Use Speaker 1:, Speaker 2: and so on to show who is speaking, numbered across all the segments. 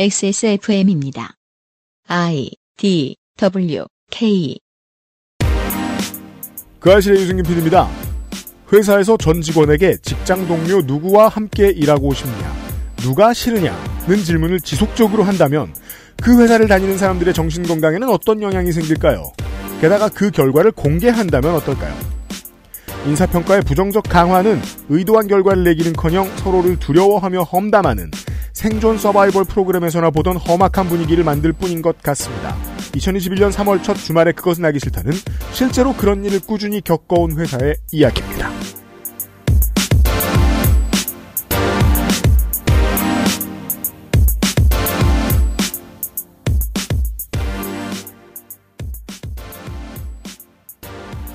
Speaker 1: XSFM입니다. I D W K
Speaker 2: 그 아실의 유승균 PD입니다. 회사에서 전 직원에게 직장 동료 누구와 함께 일하고 싶냐, 누가 싫으냐는 질문을 지속적으로 한다면 그 회사를 다니는 사람들의 정신 건강에는 어떤 영향이 생길까요? 게다가 그 결과를 공개한다면 어떨까요? 인사평가의 부정적 강화는 의도한 결과를 내기는커녕 서로를 두려워하며 험담하는 생존 서바이벌 프로그램에서나 보던 험악한 분위기를 만들 뿐인 것 같습니다. 2021년 3월 첫 주말에 그것은 알기 싫다는 실제로 그런 일을 꾸준히 겪어온 회사의 이야기입니다.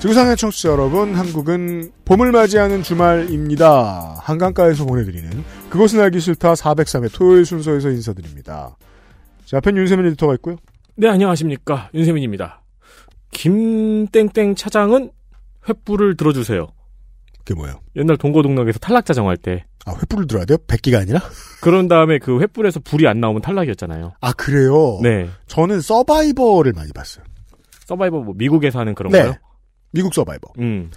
Speaker 2: 지구상의 청취자 여러분, 한국은 봄을 맞이하는 주말입니다. 한강가에서 보내드리는 그것은 알기 싫다 403회 토요일 순서에서 인사드립니다. 제 앞엔 윤세민 에디터가 있고요.
Speaker 3: 네, 안녕하십니까. 윤세민입니다. 김땡땡 차장은 횃불을 들어주세요.
Speaker 2: 그게 뭐예요?
Speaker 3: 옛날 동고동락에서 탈락자 정할 때.
Speaker 2: 아, 횃불을 들어야 돼요? 100기가 아니라?
Speaker 3: 그런 다음에 그 횃불에서 불이 안 나오면 탈락이었잖아요.
Speaker 2: 아, 그래요?
Speaker 3: 네.
Speaker 2: 저는 서바이벌을 많이 봤어요.
Speaker 3: 서바이버 뭐 미국에서 하는 그런
Speaker 2: 네.
Speaker 3: 거요?
Speaker 2: 미국 서바이버.
Speaker 3: 음.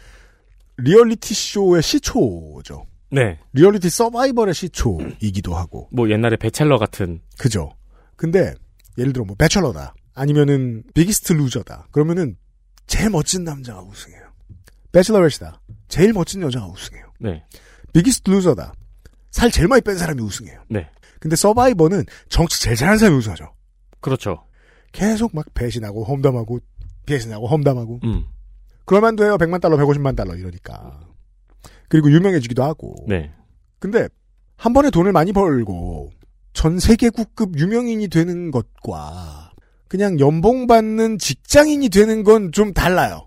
Speaker 2: 리얼리티 쇼의 시초죠.
Speaker 3: 네.
Speaker 2: 리얼리티 서바이벌의 시초이기도 하고.
Speaker 3: 뭐 옛날에 Bachelor 같은.
Speaker 2: 그죠. 근데 예를 들어 뭐 Bachelor다. 아니면은 Biggest Loser다. 그러면은 제일 멋진 남자가 우승해요. Bachelorette이다. 제일 멋진 여자가 우승해요.
Speaker 3: 네.
Speaker 2: Biggest Loser다. 살 제일 많이 뺀 사람이 우승해요.
Speaker 3: 네.
Speaker 2: 근데 Survivor는 정치 제일 잘하는 사람이 우승하죠.
Speaker 3: 그렇죠.
Speaker 2: 계속 막 배신하고 험담하고 배신하고 험담하고.
Speaker 3: 음.
Speaker 2: 그러면 돼요. 100만 달러, 150만 달러 이러니까. 그리고 유명해지기도 하고.
Speaker 3: 네.
Speaker 2: 근데 한 번에 돈을 많이 벌고 전 세계국급 유명인이 되는 것과 그냥 연봉 받는 직장인이 되는 건 좀 달라요.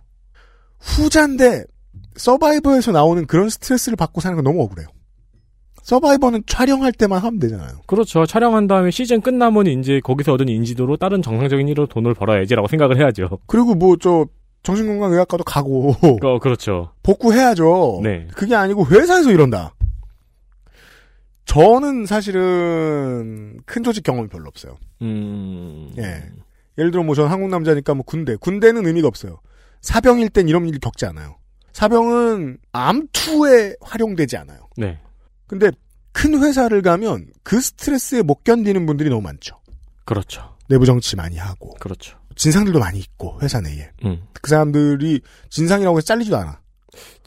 Speaker 2: 후자인데 서바이버에서 나오는 그런 스트레스를 받고 사는 건 너무 억울해요. 서바이버는 촬영할 때만 하면 되잖아요.
Speaker 3: 그렇죠. 촬영한 다음에 시즌 끝나면 이제 거기서 얻은 인지도로 다른 정상적인 일로 돈을 벌어야지라고 생각을 해야죠.
Speaker 2: 그리고 뭐 저 정신건강의학과도 가고
Speaker 3: 어, 그렇죠.
Speaker 2: 복구해야죠.
Speaker 3: 네.
Speaker 2: 그게 아니고 회사에서 이런다. 저는 사실은 큰 조직 경험이 별로 없어요.
Speaker 3: 음.
Speaker 2: 예. 예를 들어 뭐 전 한국 남자니까 뭐 군대. 군대는 의미가 없어요. 사병일 땐 이런 일을 겪지 않아요. 사병은 암투에 활용되지 않아요.
Speaker 3: 네.
Speaker 2: 근데 큰 회사를 가면 그 스트레스에 못 견디는 분들이 너무 많죠.
Speaker 3: 그렇죠.
Speaker 2: 내부 정치 많이 하고
Speaker 3: 그렇죠.
Speaker 2: 진상들도 많이 있고 회사 내에
Speaker 3: 음.
Speaker 2: 그 사람들이 진상이라고 해서 잘리지도 않아.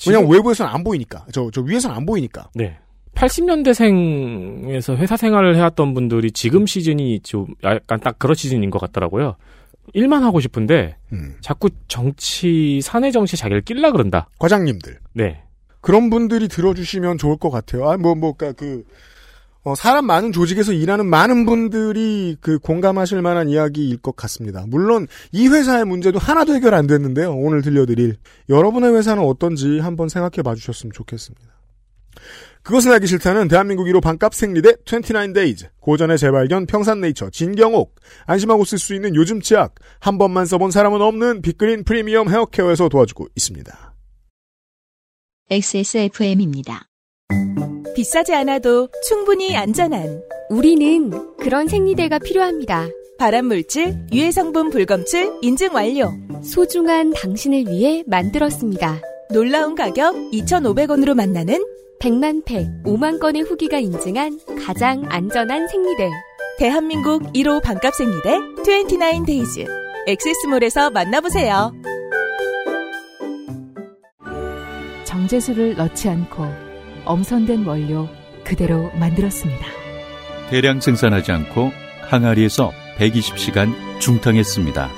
Speaker 2: 왜냐면 외부에서는 안 보이니까 저 저 위에서는 안 보이니까.
Speaker 3: 네. 80년대생에서 회사 생활을 해왔던 분들이 지금 시즌이 좀 약간 딱 그런 시즌인 것 같더라고요. 일만 하고 싶은데
Speaker 2: 음.
Speaker 3: 자꾸 정치 사내 정치 자기를 낄라 그런다.
Speaker 2: 과장님들
Speaker 3: 네.
Speaker 2: 그런 분들이 들어주시면 좋을 것 같아요. 아, 뭐, 뭐, 그니까 그, 어, 사람 많은 조직에서 일하는 많은 분들이 그 공감하실 만한 이야기일 것 같습니다. 물론 이 회사의 문제도 하나도 해결 안 됐는데요. 오늘 들려드릴 여러분의 회사는 어떤지 한번 생각해 봐 주셨으면 좋겠습니다. 그것은 알기 싫다는 대한민국 1호 반값 생리대 29days, 고전의 재발견 평산네이처 진경옥, 안심하고 쓸 수 있는 요즘 치약, 한 번만 써본 사람은 없는 빅그린 프리미엄 헤어케어에서 도와주고 있습니다.
Speaker 1: XSFM입니다.
Speaker 4: 비싸지 않아도 충분히 안전한
Speaker 5: 우리는 그런 생리대가 필요합니다.
Speaker 4: 발암물질, 유해성분 불검출 인증 완료.
Speaker 5: 소중한 당신을 위해 만들었습니다.
Speaker 4: 놀라운 가격 2,500원으로 만나는
Speaker 5: 100만 팩, 5만 건의 후기가 인증한 가장 안전한 생리대.
Speaker 4: 대한민국 1호 반값 생리대 29days. 엑세스몰에서 만나보세요.
Speaker 6: 정제수를 넣지 않고 엄선된 원료 그대로 만들었습니다.
Speaker 7: 대량 생산하지 않고 항아리에서 120시간 중탕했습니다.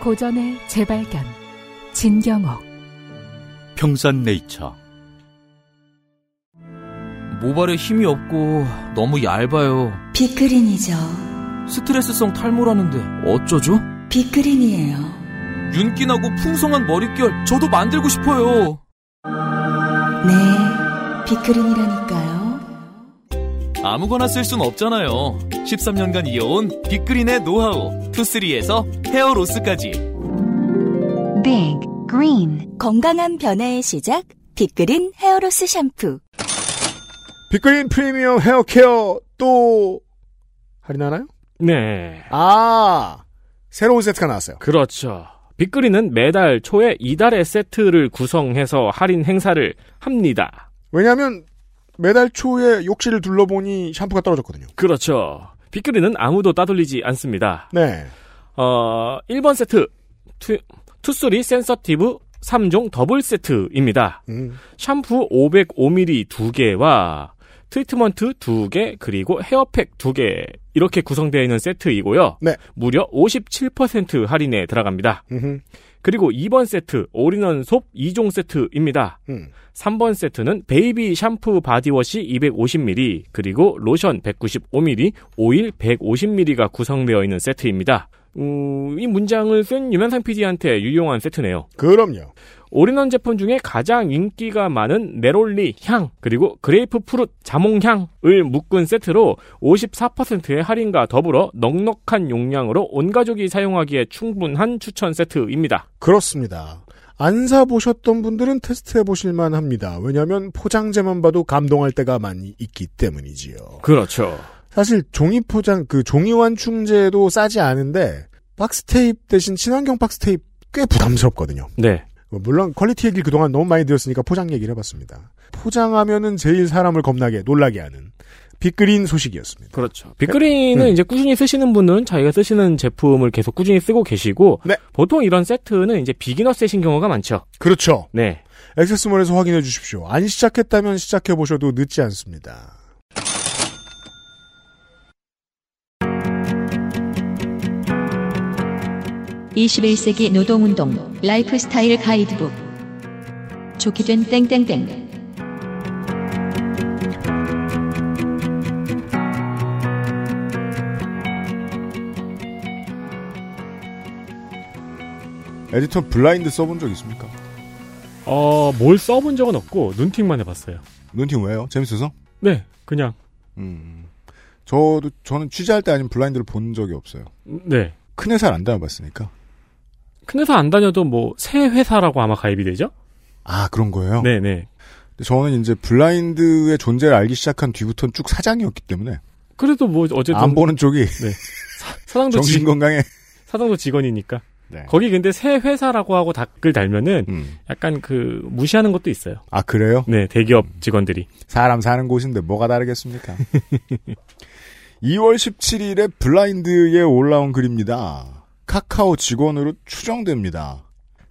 Speaker 6: 고전의 재발견 진경옥
Speaker 7: 평산네이처
Speaker 8: 모발에 힘이 없고 너무 얇아요.
Speaker 9: 빅그린이죠.
Speaker 8: 스트레스성 탈모라는데 어쩌죠?
Speaker 9: 빅그린이에요.
Speaker 8: 윤기나고 풍성한 머릿결 저도 만들고 싶어요.
Speaker 9: 네, 빅그린이라니까요.
Speaker 8: 아무거나 쓸 순 없잖아요. 13년간 이어온 빅그린의 노하우 투쓰리에서 헤어로스까지.
Speaker 9: 빅 그린 건강한 변화의 시작 빅그린 헤어로스 샴푸.
Speaker 2: 빅그린 프리미엄 헤어케어 또 할인하나요?
Speaker 3: 네.
Speaker 2: 아, 새로운 세트가 나왔어요.
Speaker 3: 그렇죠. 빅그린은 매달 초에 이달의 세트를 구성해서 할인 행사를 합니다.
Speaker 2: 왜냐하면 매달 초에 욕실을 둘러보니 샴푸가 떨어졌거든요.
Speaker 3: 그렇죠. 빅그린은 아무도 따돌리지 않습니다.
Speaker 2: 네.
Speaker 3: 어, 1번 세트, 투, 투쓰리 sensitive 3종 더블 세트입니다.
Speaker 2: 음.
Speaker 3: 샴푸 505ml 2개와 트리트먼트 2개, 그리고 헤어팩 2개, 이렇게 구성되어 있는 세트이고요.
Speaker 2: 네.
Speaker 3: 무려 57% 할인에 들어갑니다.
Speaker 2: 음흠.
Speaker 3: 그리고 2번 세트, all-in-one soap 2종 세트입니다.
Speaker 2: 음.
Speaker 3: 3번 세트는 베이비 샴푸 바디워시 250ml, 그리고 로션 195ml, 오일 150ml가 구성되어 있는 세트입니다. 음, 이 문장을 쓴 유명상 PD한테 유용한 세트네요.
Speaker 2: 그럼요.
Speaker 3: 올인원 제품 중에 가장 인기가 많은 네롤리 향 그리고 grapefruit 자몽향을 묶은 세트로 54%의 할인과 더불어 넉넉한 용량으로 온 가족이 사용하기에 충분한 추천 세트입니다.
Speaker 2: 그렇습니다. 안 사보셨던 분들은 테스트 해보실만 합니다. 왜냐하면 포장재만 봐도 감동할 때가 많이 있기 때문이지요.
Speaker 3: 그렇죠.
Speaker 2: 사실 종이 포장, 그 종이 완충제도 싸지 않은데 박스 테이프 대신 친환경 박스 테이프 꽤 부담스럽거든요.
Speaker 3: 네.
Speaker 2: 물론 quality 얘기를 그동안 너무 많이 들었으니까 포장 얘기를 해봤습니다. 포장하면은 제일 사람을 겁나게 놀라게 하는 빅그린 소식이었습니다.
Speaker 3: 그렇죠. 빅그린은
Speaker 2: 음.
Speaker 3: 이제 꾸준히 쓰시는 분은 자기가 쓰시는 제품을 계속 꾸준히 쓰고 계시고
Speaker 2: 네.
Speaker 3: 보통 이런 세트는 이제 비기너 세신 경우가 많죠.
Speaker 2: 그렇죠.
Speaker 3: 네.
Speaker 2: 액세스몰에서 확인해 주십시오. 안 시작했다면 시작해 보셔도 늦지 않습니다.
Speaker 1: (21세기) 노동운동 라이프스타일 가이드북 좋게 된 땡땡땡
Speaker 2: 에디터 블라인드 써본 적 있습니까?
Speaker 3: 어, 뭘 써본 적은 없고 눈팅만 해봤어요.
Speaker 2: 눈팅 왜요? 재밌어서?
Speaker 3: 네, 그냥
Speaker 2: 음. 저도 저는 취재할 때 아니면 블라인드를 본 적이 없어요.
Speaker 3: 네.
Speaker 2: 큰 회사를 안 다녀봤으니까.
Speaker 3: 큰 회사 안 다녀도 뭐 새 회사라고 아마 가입이 되죠?
Speaker 2: 아 그런 거예요?
Speaker 3: 네, 네.
Speaker 2: 저는 이제 블라인드의 존재를 알기 시작한 뒤부터는 쭉 사장이었기 때문에
Speaker 3: 그래도 뭐 어쨌든
Speaker 2: 안 보는 쪽이
Speaker 3: 네. 사 장도 지,
Speaker 2: 정신 건강에
Speaker 3: 사장도 직원이니까.
Speaker 2: 네.
Speaker 3: 거기 근데 새 회사라고 하고 댓글 달면은
Speaker 2: 음.
Speaker 3: 약간 그 무시하는 것도 있어요.
Speaker 2: 아 그래요?
Speaker 3: 네, 대기업 직원들이.
Speaker 2: 사람 사는 곳인데 뭐가 다르겠습니까? 2월 17일에 블라인드에 올라온 글입니다. 카카오 직원으로 추정됩니다.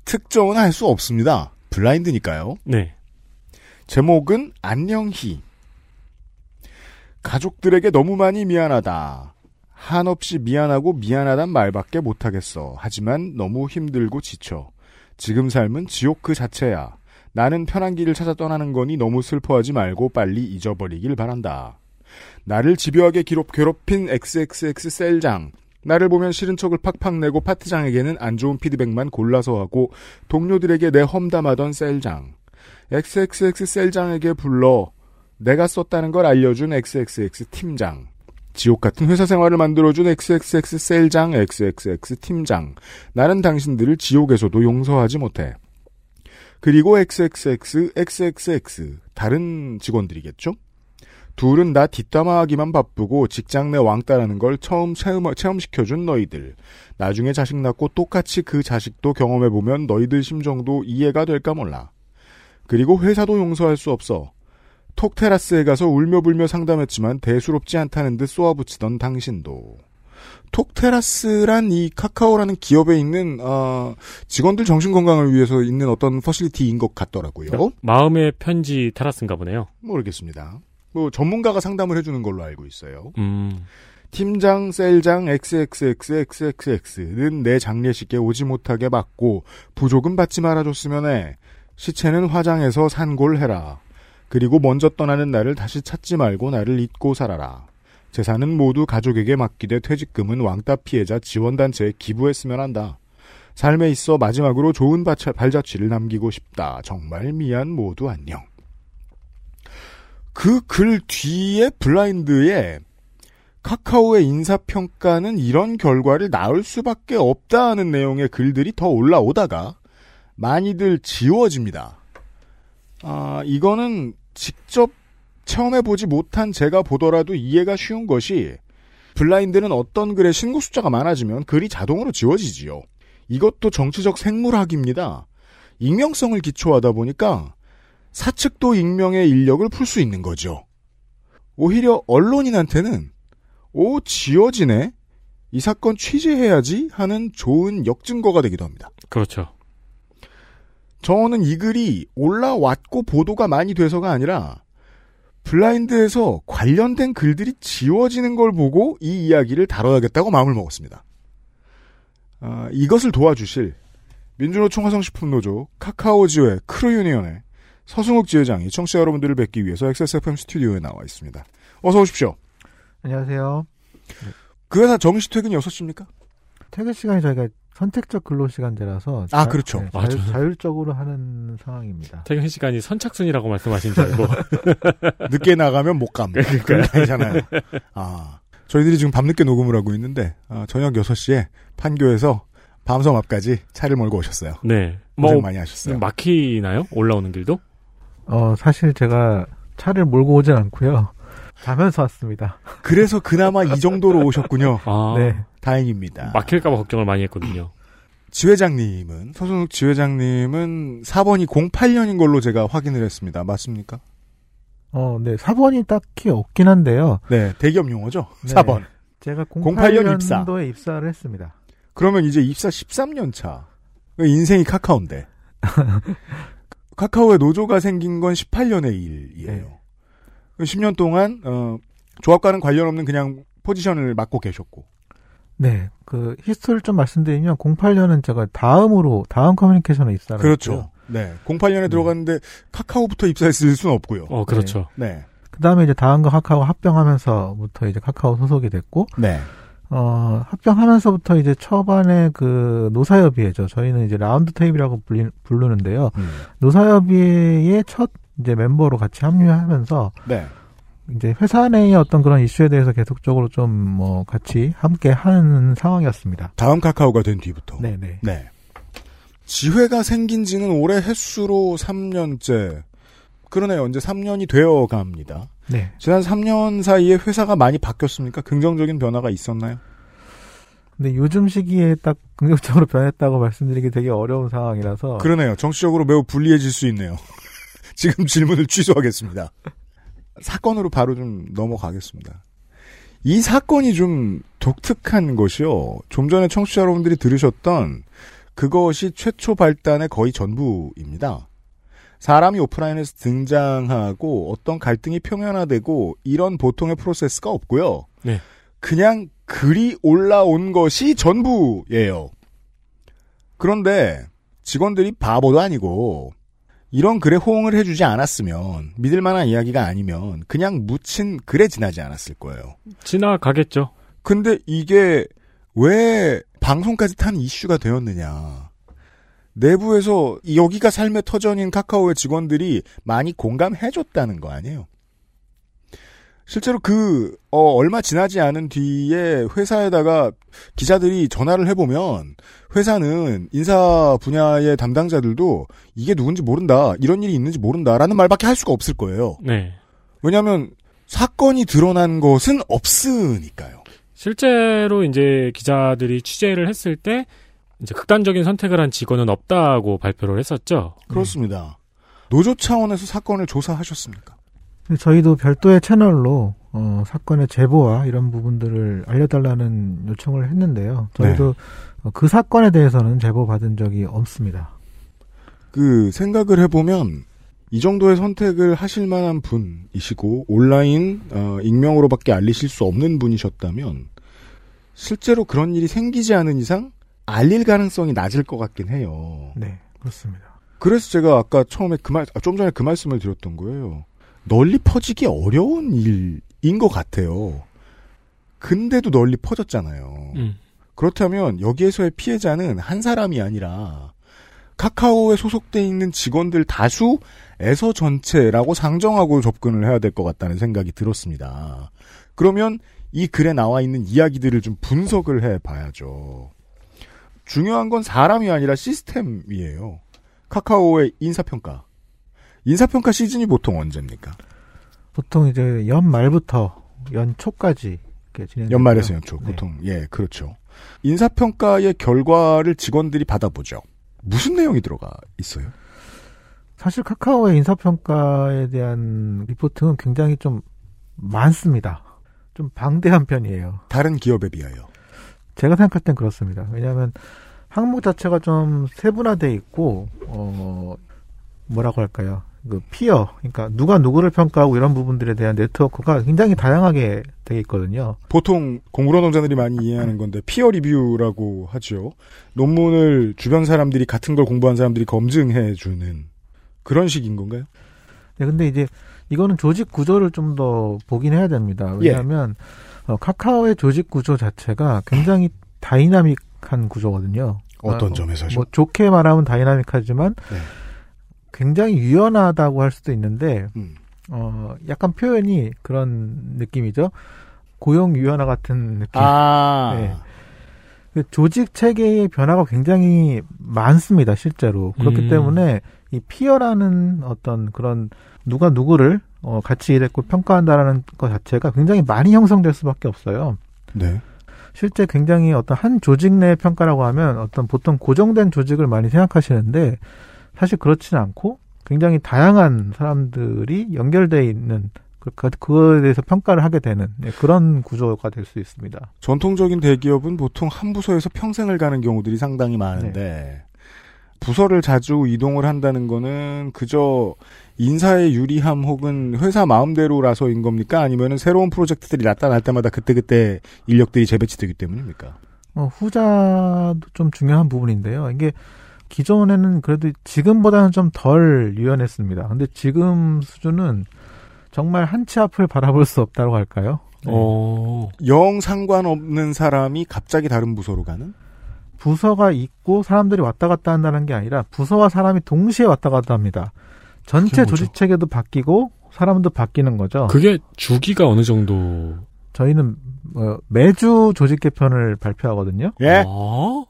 Speaker 2: 특정은 할 수 없습니다. 블라인드니까요.
Speaker 3: 네.
Speaker 2: 제목은 안녕히. 가족들에게 너무 많이 미안하다. 한없이 미안하고 미안하단 말밖에 못하겠어. 하지만 너무 힘들고 지쳐. 지금 삶은 지옥 그 자체야. 나는 편한 길을 찾아 떠나는 거니 너무 슬퍼하지 말고 빨리 잊어버리길 바란다. 나를 집요하게 괴롭힌 XXX 셀장. 나를 보면 싫은 척을 팍팍 내고 파트장에게는 안 좋은 피드백만 골라서 하고 동료들에게 내 험담하던 셀장. XXX 셀장에게 불러 내가 썼다는 걸 알려준 XXX 팀장. 지옥 같은 회사 생활을 만들어준 XXX 셀장, XXX 팀장. 나는 당신들을 지옥에서도 용서하지 못해. 그리고 XXX, XXX. 다른 직원들이겠죠? 둘은 나 뒷담화하기만 바쁘고 직장 내 왕따라는 걸 처음 체험, 체험시켜준 너희들. 나중에 자식 낳고 똑같이 그 자식도 경험해보면 너희들 심정도 이해가 될까 몰라. 그리고 회사도 용서할 수 없어. 톡 테라스에 가서 울며불며 상담했지만 대수롭지 않다는 듯 쏘아붙이던 당신도. 톡 테라스란 이 카카오라는 기업에 있는 어, 직원들 정신 건강을 위해서 있는 어떤 facility인 것 같더라고요.
Speaker 3: 마음의 편지 테라스인가 보네요.
Speaker 2: 모르겠습니다. 뭐 전문가가 상담을 해주는 걸로 알고 있어요.
Speaker 3: 음.
Speaker 2: 팀장, 셀장 XXXXXX는 내 장례식에 오지 못하게 막고 부족은 받지 말아줬으면 해. 시체는 화장해서 산골해라. 그리고 먼저 떠나는 나를 다시 찾지 말고 나를 잊고 살아라. 재산은 모두 가족에게 맡기되 퇴직금은 왕따 피해자 지원단체에 기부했으면 한다. 삶에 있어 마지막으로 좋은 발자취를 남기고 싶다. 정말 미안 모두 안녕. 그 글 뒤에 블라인드에 카카오의 인사평가는 이런 결과를 낳을 수밖에 없다는 내용의 글들이 더 올라오다가 많이들 지워집니다. 아, 이거는 직접 체험해보지 못한 제가 보더라도 이해가 쉬운 것이 블라인드는 어떤 글에 신고 숫자가 많아지면 글이 자동으로 지워지지요. 이것도 정치적 생물학입니다. 익명성을 기초하다 보니까 사측도 익명의 인력을 풀 수 있는 거죠. 오히려 언론인한테는 오 지워지네 이 사건 취재해야지 하는 좋은 역증거가 되기도 합니다.
Speaker 3: 그렇죠.
Speaker 2: 저는 이 글이 올라왔고 보도가 많이 돼서가 아니라 블라인드에서 관련된 글들이 지워지는 걸 보고 이 이야기를 다뤄야겠다고 마음을 먹었습니다. 아, 이것을 도와주실 민주노총 화섬식품노조 카카오지회 크루유니언의 서승욱 지회장이 청취자 여러분들을 뵙기 위해서 XSFM 스튜디오에 나와 있습니다. 어서 오십시오.
Speaker 10: 안녕하세요.
Speaker 2: 그 회사 정시 퇴근이 6시입니까?
Speaker 10: 퇴근 시간이 저희가 선택적 근로 시간제라서
Speaker 2: 아, 그렇죠.
Speaker 10: 네. 자율, 자율적으로 하는 상황입니다.
Speaker 3: 퇴근 시간이 선착순이라고 말씀하신 줄 알고.
Speaker 2: 늦게 나가면 못 감. 그런 거 아니잖아요. 아, 저희들이 지금 밤늦게 녹음을 하고 있는데 아, 저녁 6시에 판교에서 밤섬 앞까지 차를 몰고 오셨어요.
Speaker 3: 네.
Speaker 2: 고생
Speaker 3: 뭐
Speaker 2: 많이 하셨어요.
Speaker 3: 막히나요? 올라오는 길도?
Speaker 10: 어, 사실 제가 차를 몰고 오진 않고요. 자면서 왔습니다.
Speaker 2: 그래서 그나마 이 정도로 오셨군요.
Speaker 3: 아,
Speaker 10: 네.
Speaker 2: 다행입니다.
Speaker 3: 막힐까봐 걱정을 많이 했거든요.
Speaker 2: 지회장님은 서순욱 지회장님은 4번이 08년인 걸로 제가 확인을 했습니다. 맞습니까?
Speaker 10: 어, 네. 4번이 딱히 없긴 한데요.
Speaker 2: 네, 대기업 용어죠.
Speaker 10: 네.
Speaker 2: 4번.
Speaker 10: 제가
Speaker 2: 08년 입사.
Speaker 10: 08년도에 입사 를 했습니다.
Speaker 2: 그러면 이제 입사 13년 차. 인생이 카카오인데. 카카오의 노조가 생긴 건 18년의 일이에요. 10년 동안 어, 조합과는 관련 없는 그냥 포지션을 맡고 계셨고.
Speaker 10: 네. 그 히스토리를 좀 말씀드리면 08년은 제가 다음으로 다음 커뮤니케이션에 입사를
Speaker 2: 그렇죠.
Speaker 10: 했고요.
Speaker 2: 네. 08년에 들어갔는데 카카오부터 입사했을 수는 없고요.
Speaker 3: 어, 그렇죠.
Speaker 2: 네.
Speaker 10: 그다음에 이제 다음과 카카오 합병하면서부터 이제 카카오 소속이 됐고
Speaker 2: 네.
Speaker 10: 어, 합병하면서부터 이제 초반에 그 노사협의회죠. 저희는 이제 라운드 테이블이라고 불리, 부르는데요.
Speaker 2: 음.
Speaker 10: 노사협의회의 첫 이제 멤버로 같이 합류하면서
Speaker 2: 네.
Speaker 10: 이제 회사 내의 어떤 그런 이슈에 대해서 계속적으로 좀 뭐 같이 함께 하는 상황이었습니다.
Speaker 2: 다음 카카오가 된 뒤부터.
Speaker 10: 네네.
Speaker 2: 네. 지회가 생긴 지는 올해 횟수로 3년째. 그러네요. 이제 3년이 되어 갑니다.
Speaker 10: 네.
Speaker 2: 지난 3년 사이에 회사가 많이 바뀌었습니까? 긍정적인 변화가 있었나요?
Speaker 10: 근데 요즘 시기에 딱 긍정적으로 변했다고 말씀드리기 되게 어려운 상황이라서
Speaker 2: 그러네요. 정치적으로 매우 불리해질 수 있네요. 지금 질문을 취소하겠습니다. 사건으로 바로 좀 넘어가겠습니다. 이 사건이 좀 독특한 것이요. 좀 전에 청취자 여러분들이 들으셨던 그것이 최초 발단의 거의 전부입니다. 사람이 오프라인에서 등장하고 어떤 갈등이 표면화되고 이런 보통의 프로세스가 없고요.
Speaker 3: 네.
Speaker 2: 그냥 글이 올라온 것이 전부예요. 그런데 직원들이 바보도 아니고 이런 글에 호응을 해주지 않았으면 믿을 만한 이야기가 아니면 그냥 묻힌 글에 지나지 않았을 거예요.
Speaker 3: 지나가겠죠.
Speaker 2: 근데 이게 왜 방송까지 탄 이슈가 되었느냐. 내부에서 여기가 삶의 터전인 카카오의 직원들이 많이 공감해줬다는 거 아니에요. 실제로 그, 어, 얼마 지나지 않은 뒤에 회사에다가 기자들이 전화를 해보면 회사는 인사 분야의 담당자들도 이게 누군지 모른다, 이런 일이 있는지 모른다라는 말밖에 할 수가 없을 거예요.
Speaker 3: 네.
Speaker 2: 왜냐하면 사건이 드러난 것은 없으니까요.
Speaker 3: 실제로 이제 기자들이 취재를 했을 때 이제 극단적인 선택을 한 직원은 없다고 발표를 했었죠.
Speaker 2: 그렇습니다. 노조 차원에서 사건을 조사하셨습니까?
Speaker 10: 저희도 별도의 채널로 어, 사건의 제보와 이런 부분들을 알려달라는 요청을 했는데요. 저희도 어, 그 사건에 대해서는 제보 받은 적이 없습니다.
Speaker 2: 그 생각을 해보면 이 정도의 선택을 하실 만한 분이시고 온라인 어, 익명으로밖에 알리실 수 없는 분이셨다면 실제로 그런 일이 생기지 않은 이상 알릴 가능성이 낮을 것 같긴 해요.
Speaker 10: 네, 그렇습니다.
Speaker 2: 그래서 제가 아까 처음에 그 말, 아, 좀 전에 그 말씀을 드렸던 거예요. 널리 퍼지기 어려운 일인 것 같아요. 근데도 널리 퍼졌잖아요.
Speaker 3: 음.
Speaker 2: 그렇다면 여기에서의 피해자는 한 사람이 아니라 카카오에 소속돼 있는 직원들 다수에서 전체라고 상정하고 접근을 해야 될 것 같다는 생각이 들었습니다. 그러면 이 글에 나와 있는 이야기들을 좀 분석을 해 봐야죠. 중요한 건 사람이 아니라 시스템이에요. 카카오의 인사평가. 인사평가 시즌이 보통 언제입니까?
Speaker 10: 보통 이제 연 말부터 연 초까지 그렇게 진행.
Speaker 2: 연말에서 연초 보통 예 그렇죠. 인사평가의 결과를 직원들이 받아보죠. 무슨 내용이 들어가 있어요?
Speaker 10: 사실 카카오의 인사평가에 대한 리포트는 굉장히 좀 많습니다. 좀 방대한 편이에요.
Speaker 2: 다른 기업에 비하여.
Speaker 10: 제가 생각할 땐 그렇습니다. 왜냐하면 항목 자체가 좀 세분화돼 있고 어 뭐라고 할까요? 그 피어, 그러니까 누가 누구를 평가하고 이런 부분들에 대한 네트워크가 굉장히 다양하게 되어 있거든요.
Speaker 2: 보통 공부노동자들이 많이 이해하는 건데 피어 리뷰라고 하죠. 논문을 주변 사람들이 같은 걸 공부한 사람들이 검증해 주는 그런 식인 건가요?
Speaker 10: 네, 근데 이제 이거는 조직 구조를 좀 더 보긴 해야 됩니다. 왜냐하면 예. 어, 카카오의 조직 구조 자체가 굉장히 다이나믹한 구조거든요.
Speaker 2: 어떤 어, 점에서죠?
Speaker 10: 뭐 좋게 말하면 다이나믹하지만 네. 굉장히 유연하다고 할 수도 있는데 음. 어 약간 표현이 그런 느낌이죠. 고용 유연화 같은 느낌.
Speaker 2: 아. 네.
Speaker 10: 그 조직 체계의 변화가 굉장히 많습니다, 실제로. 그렇기 음. 때문에 이 피어라는 어떤 그런 누가 누구를 어, 같이 일했고 평가한다라는 것 자체가 굉장히 많이 형성될 수밖에 없어요.
Speaker 2: 네.
Speaker 10: 실제 굉장히 어떤 한 조직 내 평가라고 하면 어떤 보통 고정된 조직을 많이 생각하시는데 사실 그렇지는 않고 굉장히 다양한 사람들이 연결돼 있는 그, 그, 그거에 대해서 평가를 하게 되는 네, 그런 구조가 될 수 있습니다.
Speaker 2: 전통적인 대기업은 보통 한 부서에서 평생을 가는 경우들이 상당히 많은데 네. 부서를 자주 이동을 한다는 거는 그저 인사의 유리함 혹은 회사 마음대로라서인 겁니까? 아니면은 새로운 프로젝트들이 나타날 때마다 그때그때 인력들이 재배치되기 때문입니까?
Speaker 10: 어, 후자도 좀 중요한 부분인데요. 이게 기존에는 그래도 지금보다는 좀 덜 유연했습니다. 근데 지금 수준은 정말 한치 앞을 바라볼 수 없다고 할까요?
Speaker 2: 네. 어... 영 상관없는 사람이 갑자기 다른 부서로 가는?
Speaker 10: 부서가 있고 사람들이 왔다 갔다 한다는 게 아니라 부서와 사람이 동시에 왔다 갔다 합니다. 전체 조직 체계도 바뀌고 사람도 바뀌는 거죠.
Speaker 3: 그게 주기가 어느 정도?
Speaker 10: 저희는 어, 매주 조직 개편을 발표하거든요.
Speaker 2: 예.
Speaker 3: 아?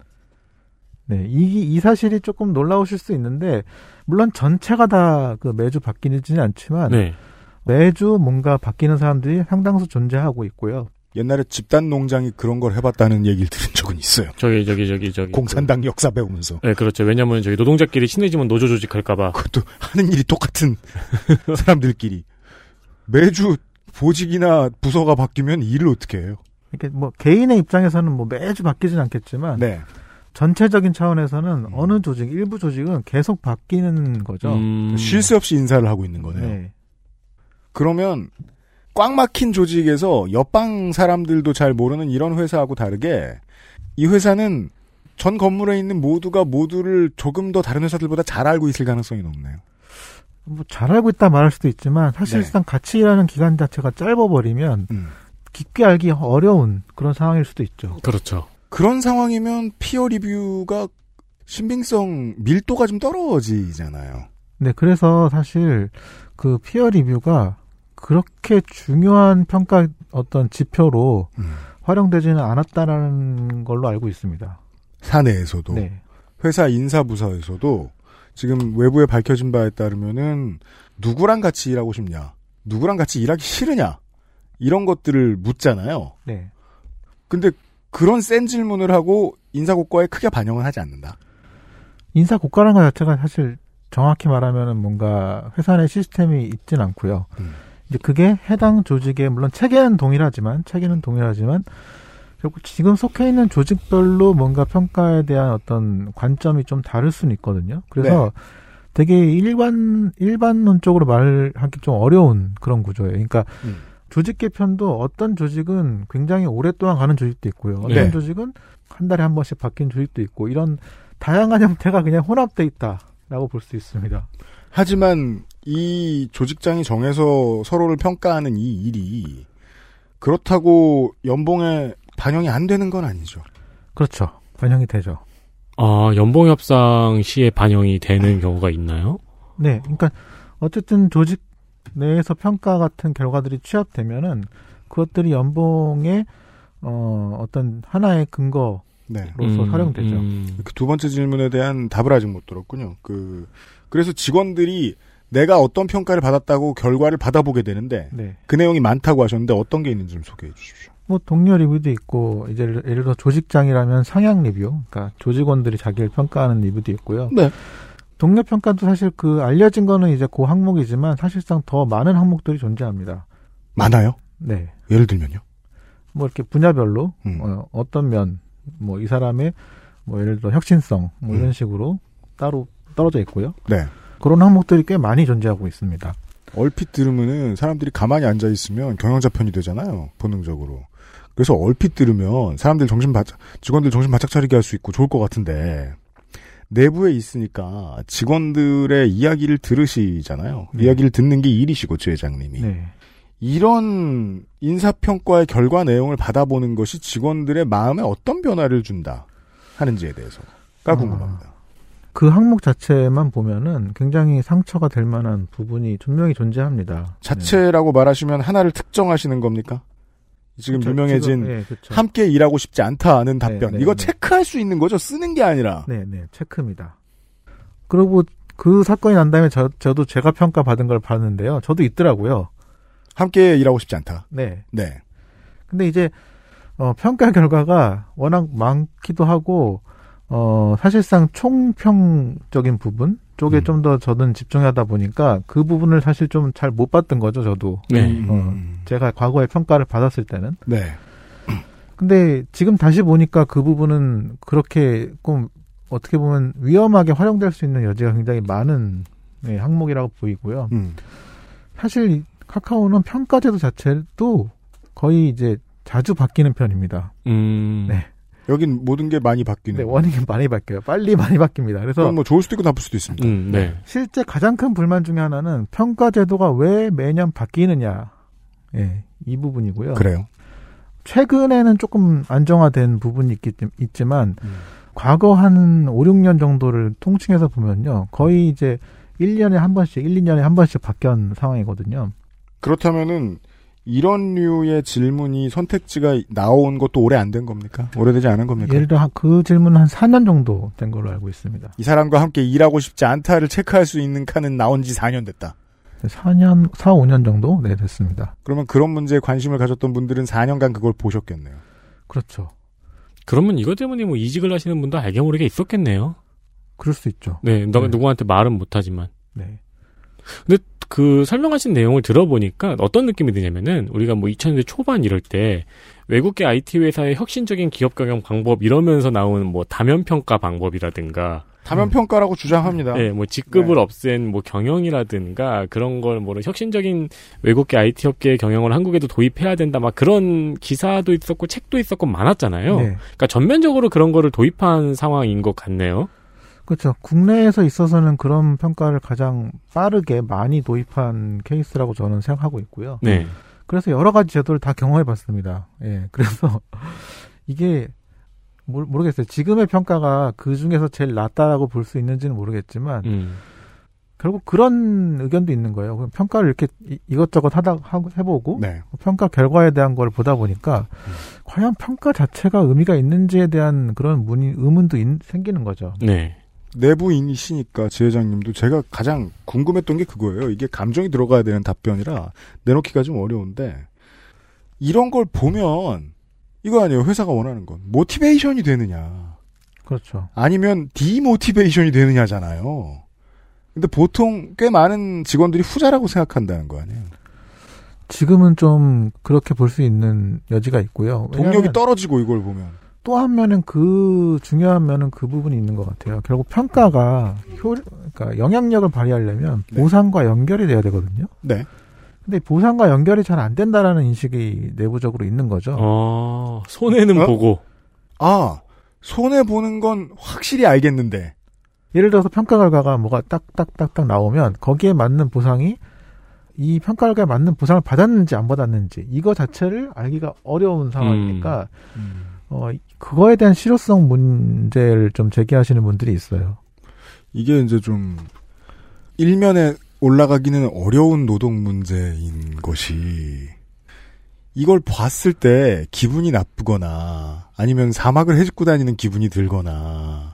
Speaker 10: 네, 이, 이 사실이 조금 놀라우실 수 있는데, 물론 전체가 다 그 매주 바뀌지는 않지만, 네. 매주 뭔가 바뀌는 사람들이 상당수 존재하고 있고요.
Speaker 2: 옛날에 집단 농장이 그런 걸 해봤다는 얘기를 들은 적은 있어요.
Speaker 3: 저기 저기 저기 저기
Speaker 2: 공산당 그, 역사 배우면서.
Speaker 3: 네, 그렇죠. 왜냐하면 저기 노동자끼리 친해지면 노조 조직할까봐.
Speaker 2: 그것도 하는 일이 똑같은 사람들끼리 매주 보직이나 부서가 바뀌면 일을 어떻게 해요?
Speaker 10: 이렇게 뭐 개인의 입장에서는 뭐 매주 바뀌진 않겠지만,
Speaker 2: 네.
Speaker 10: 전체적인 차원에서는 음. 어느 조직, 일부 조직은 계속 바뀌는 거죠.
Speaker 2: 음. 쉴 새 없이 인사를 하고 있는 거네요. 네. 그러면 꽉 막힌 조직에서 옆방 사람들도 잘 모르는 이런 회사하고 다르게 이 회사는 전 건물에 있는 모두가 모두를 조금 더 다른 회사들보다 잘 알고 있을 가능성이 높네요.
Speaker 10: 뭐 잘 알고 있다 말할 수도 있지만 사실상 네. 같이 일하는 기간 자체가 짧아버리면 음. 깊게 알기 어려운 그런 상황일 수도 있죠.
Speaker 3: 그렇죠.
Speaker 2: 그런 상황이면 피어 리뷰가 신빙성 밀도가 좀 떨어지잖아요.
Speaker 10: 네, 그래서 사실 그 피어 리뷰가 그렇게 중요한 평가 어떤 지표로 음. 활용되지는 않았다라는 걸로 알고 있습니다.
Speaker 2: 사내에서도 네. 회사 인사부서에서도 지금 외부에 밝혀진 바에 따르면은 누구랑 같이 일하고 싶냐, 누구랑 같이 일하기 싫으냐 이런 것들을 묻잖아요.
Speaker 10: 네.
Speaker 2: 근데 그런 센 질문을 하고 인사고과에 크게 반영을 하지 않는다.
Speaker 10: 인사고과라는 것 자체가 사실 정확히 말하면 뭔가 회사 내 시스템이 있진 않고요. 음. 이제 그게 해당 조직의 물론 체계는 동일하지만 체계는 동일하지만 결국 지금 속해 있는 조직별로 뭔가 평가에 대한 어떤 관점이 좀 다를 수는 있거든요. 그래서 네. 되게 일반 일반론적으로 말하기 좀 어려운 그런 구조예요. 그러니까 음. 조직 개편도 어떤 조직은 굉장히 오랫동안 가는 조직도 있고요. 어떤 네. 조직은 한 달에 한 번씩 바뀐 조직도 있고 이런 다양한 형태가 그냥 혼합돼 있다라고 볼 수 있습니다.
Speaker 2: 하지만 이 조직장이 정해서 서로를 평가하는 이 일이 그렇다고 연봉에 반영이 안 되는 건 아니죠.
Speaker 10: 그렇죠. 반영이 되죠.
Speaker 3: 아, 연봉 협상 시에 반영이 되는 경우가 있나요?
Speaker 10: 네. 그러니까 어쨌든 조직 내에서 평가 같은 결과들이 취합되면은 그것들이 연봉의 어 어떤 하나의 근거로서 네. 음, 활용되죠. 음.
Speaker 2: 그두 번째 질문에 대한 답을 아직 못 들었군요. 그 그래서 직원들이 내가 어떤 평가를 받았다고 결과를 받아보게 되는데 네. 그 내용이 많다고 하셨는데 어떤 게 있는지 좀 소개해 주십시오.
Speaker 10: 뭐 동료 리뷰도 있고 이제 예를 들어 조직장이라면 상향 리뷰, 그러니까 조직원들이 자기를 평가하는 리뷰도 있고요.
Speaker 2: 네.
Speaker 10: 동료 평가도 사실 그 알려진 거는 이제 그 항목이지만 사실상 더 많은 항목들이 존재합니다.
Speaker 2: 많아요?
Speaker 10: 네.
Speaker 2: 예를 들면요.
Speaker 10: 뭐 이렇게 분야별로
Speaker 2: 음.
Speaker 10: 어, 어떤 면, 뭐 이 사람의 뭐 예를 들어 혁신성 뭐
Speaker 2: 음.
Speaker 10: 이런 식으로 따로 떨어져 있고요.
Speaker 2: 네.
Speaker 10: 그런 항목들이 꽤 많이 존재하고 있습니다.
Speaker 2: 얼핏 들으면은 사람들이 가만히 앉아 있으면 경영자 편이 되잖아요. 본능적으로. 그래서 얼핏 들으면 사람들 정신 바짝, 직원들 정신 바짝 차리게 할 수 있고 좋을 것 같은데 내부에 있으니까 직원들의 이야기를 들으시잖아요.
Speaker 10: 네.
Speaker 2: 이야기를 듣는 게 일이시고 주 회장님이.
Speaker 10: 네.
Speaker 2: 이런 인사평가의 결과 내용을 받아보는 것이 직원들의 마음에 어떤 변화를 준다 하는지에 대해서가
Speaker 10: 아.
Speaker 2: 궁금합니다.
Speaker 10: 그 항목 자체만 보면은 굉장히 상처가 될 만한 부분이 분명히 존재합니다.
Speaker 2: 자체라고 말하시면 하나를 특정하시는 겁니까? 지금
Speaker 10: 그쵸,
Speaker 2: 유명해진
Speaker 10: 지금, 예, 그쵸.
Speaker 2: 함께 일하고 싶지 않다는 답변.
Speaker 10: 네,
Speaker 2: 이거
Speaker 10: 네.
Speaker 2: 체크할 수 있는 거죠. 쓰는 게 아니라.
Speaker 10: 네, 네, 체크입니다. 그리고 그 사건이 난 다음에 저, 저도 제가 평가 받은 걸 봤는데요. 저도 있더라고요.
Speaker 2: 함께 일하고 싶지 않다.
Speaker 10: 네.
Speaker 2: 네.
Speaker 10: 근데 이제 어, 평가 결과가 워낙 많기도 하고 어, 사실상 총평적인 부분 쪽에
Speaker 2: 음.
Speaker 10: 좀더 저는 집중하다 보니까 그 부분을 사실 좀 잘 못 봤던 거죠, 저도.
Speaker 3: 네.
Speaker 10: 어, 제가 과거에 평가를 받았을 때는.
Speaker 2: 네.
Speaker 10: 근데 지금 다시 보니까 그 부분은 그렇게 좀 어떻게 보면 위험하게 활용될 수 있는 여지가 굉장히 많은 네, 항목이라고 보이고요.
Speaker 2: 음.
Speaker 10: 사실 이 카카오는 평가제도 자체도 거의 이제 자주 바뀌는 편입니다.
Speaker 3: 음.
Speaker 10: 네.
Speaker 2: 여긴 모든 게 많이 바뀌는.
Speaker 10: 네, 원인이 많이 바뀌어요. 빨리 많이 바뀝니다. 그래서
Speaker 2: 뭐 좋을 수도 있고 나쁠 수도 있습니다.
Speaker 3: 음, 네.
Speaker 10: 실제 가장 큰 불만 중에 하나는 평가 제도가 왜 매년 바뀌느냐. 예, 이 부분이고요.
Speaker 2: 그래요.
Speaker 10: 최근에는 조금 안정화된 부분이 있기, 있지만
Speaker 2: 음.
Speaker 10: 과거 한 5, 6년 정도를 통칭해서 보면요. 거의 이제 1년에 한 번씩, 1, 2년에 한 번씩 바뀌는 상황이거든요.
Speaker 2: 그렇다면은 이런 류의 질문이 선택지가 나온 것도 오래 안 된 겁니까? 오래되지 않은 겁니까?
Speaker 10: 예를 들어 한- 그 질문은 한 4년 정도 된 걸로 알고 있습니다.
Speaker 2: 이 사람과 함께 일하고 싶지 않다를 체크할 수 있는 칸은 나온 지 4년 됐다.
Speaker 10: 4년, 4, 5년 정도? 네, 됐습니다.
Speaker 2: 그러면 그런 문제에 관심을 가졌던 분들은 4년간 그걸 보셨겠네요.
Speaker 10: 그렇죠.
Speaker 3: 그러면 이것 때문에 뭐 이직을 하시는 분도 알게 모르게 있었겠네요.
Speaker 10: 그럴 수 있죠.
Speaker 3: 네, 너,
Speaker 10: 네.
Speaker 3: 누구한테 말은 못하지만.
Speaker 10: 네.
Speaker 3: 근데 그 설명하신 내용을 들어보니까 어떤 느낌이 드냐면은 우리가 뭐 2000년대 초반 이럴 때 외국계 IT 회사의 혁신적인 기업 경영 방법 이러면서 나오는 뭐 다면 평가 방법이라든가
Speaker 2: 다면 평가라고 주장합니다.
Speaker 3: 네, 뭐 직급을
Speaker 2: 네.
Speaker 3: 없앤 뭐 경영이라든가 그런 걸 뭐 혁신적인 외국계 IT 업계의 경영을 한국에도 도입해야 된다 막 그런 기사도 있었고 책도 있었고 많았잖아요.
Speaker 10: 네.
Speaker 3: 그러니까 전면적으로 그런 거를 도입한 상황인 것 같네요.
Speaker 10: 그렇죠. 국내에서 있어서는 그런 평가를 가장 빠르게 많이 도입한 케이스라고 저는 생각하고 있고요.
Speaker 3: 네.
Speaker 10: 그래서 여러 가지 제도를 다 경험해 봤습니다. 예. 그래서 이게 모르, 모르겠어요. 지금의 평가가 그 중에서 제일 낫다라고 볼 수 있는지는 모르겠지만
Speaker 3: 음.
Speaker 10: 결국 그런 의견도 있는 거예요. 그럼 평가를 이렇게 이- 이것저것 하다 하고 해보고
Speaker 2: 네.
Speaker 10: 평가 결과에 대한 걸 보다 보니까 과연 평가 자체가 의미가 있는지에 대한 그런 문의 의문도 있- 생기는 거죠.
Speaker 3: 네.
Speaker 2: 내부인이시니까 지회장님도 제가 가장 궁금했던 게 그거예요. 이게 감정이 들어가야 되는 답변이라 내놓기가 좀 어려운데 이런 걸 보면 이거 아니에요. 회사가 원하는 건 모티베이션이 되느냐
Speaker 10: 그렇죠.
Speaker 2: 아니면 디모티베이션이 되느냐잖아요. 근데 보통 꽤 많은 직원들이 후자라고 생각한다는 거 아니에요.
Speaker 10: 지금은 좀 그렇게 볼 수 있는 여지가 있고요.
Speaker 2: 동력이 떨어지고 이걸 보면
Speaker 10: 또 한 면은 그 중요한 면은 그 부분이 있는 것 같아요. 결국 평가가 효, 그러니까 영향력을 발휘하려면
Speaker 2: 네.
Speaker 10: 보상과 연결이 돼야 되거든요.
Speaker 2: 네.
Speaker 10: 근데 보상과 연결이 잘 안 된다라는 인식이 내부적으로 있는 거죠.
Speaker 3: 어, 손해는
Speaker 2: 어?
Speaker 3: 보고.
Speaker 2: 아 손해 보는 건 확실히 알겠는데
Speaker 10: 예를 들어서 평가 결과가 뭐가 딱딱딱딱 나오면 거기에 맞는 보상이 이 평가 결과에 맞는 보상을 받았는지 안 받았는지 이거 자체를 알기가 어려운 상황이니까 어 그거에 대한 실효성 문제를 좀 제기하시는 분들이 있어요.
Speaker 2: 이게 이제 좀 일면에 올라가기는 어려운 노동 문제인 것이 이걸 봤을 때 기분이 나쁘거나 아니면 사막을 헤집고 다니는 기분이 들거나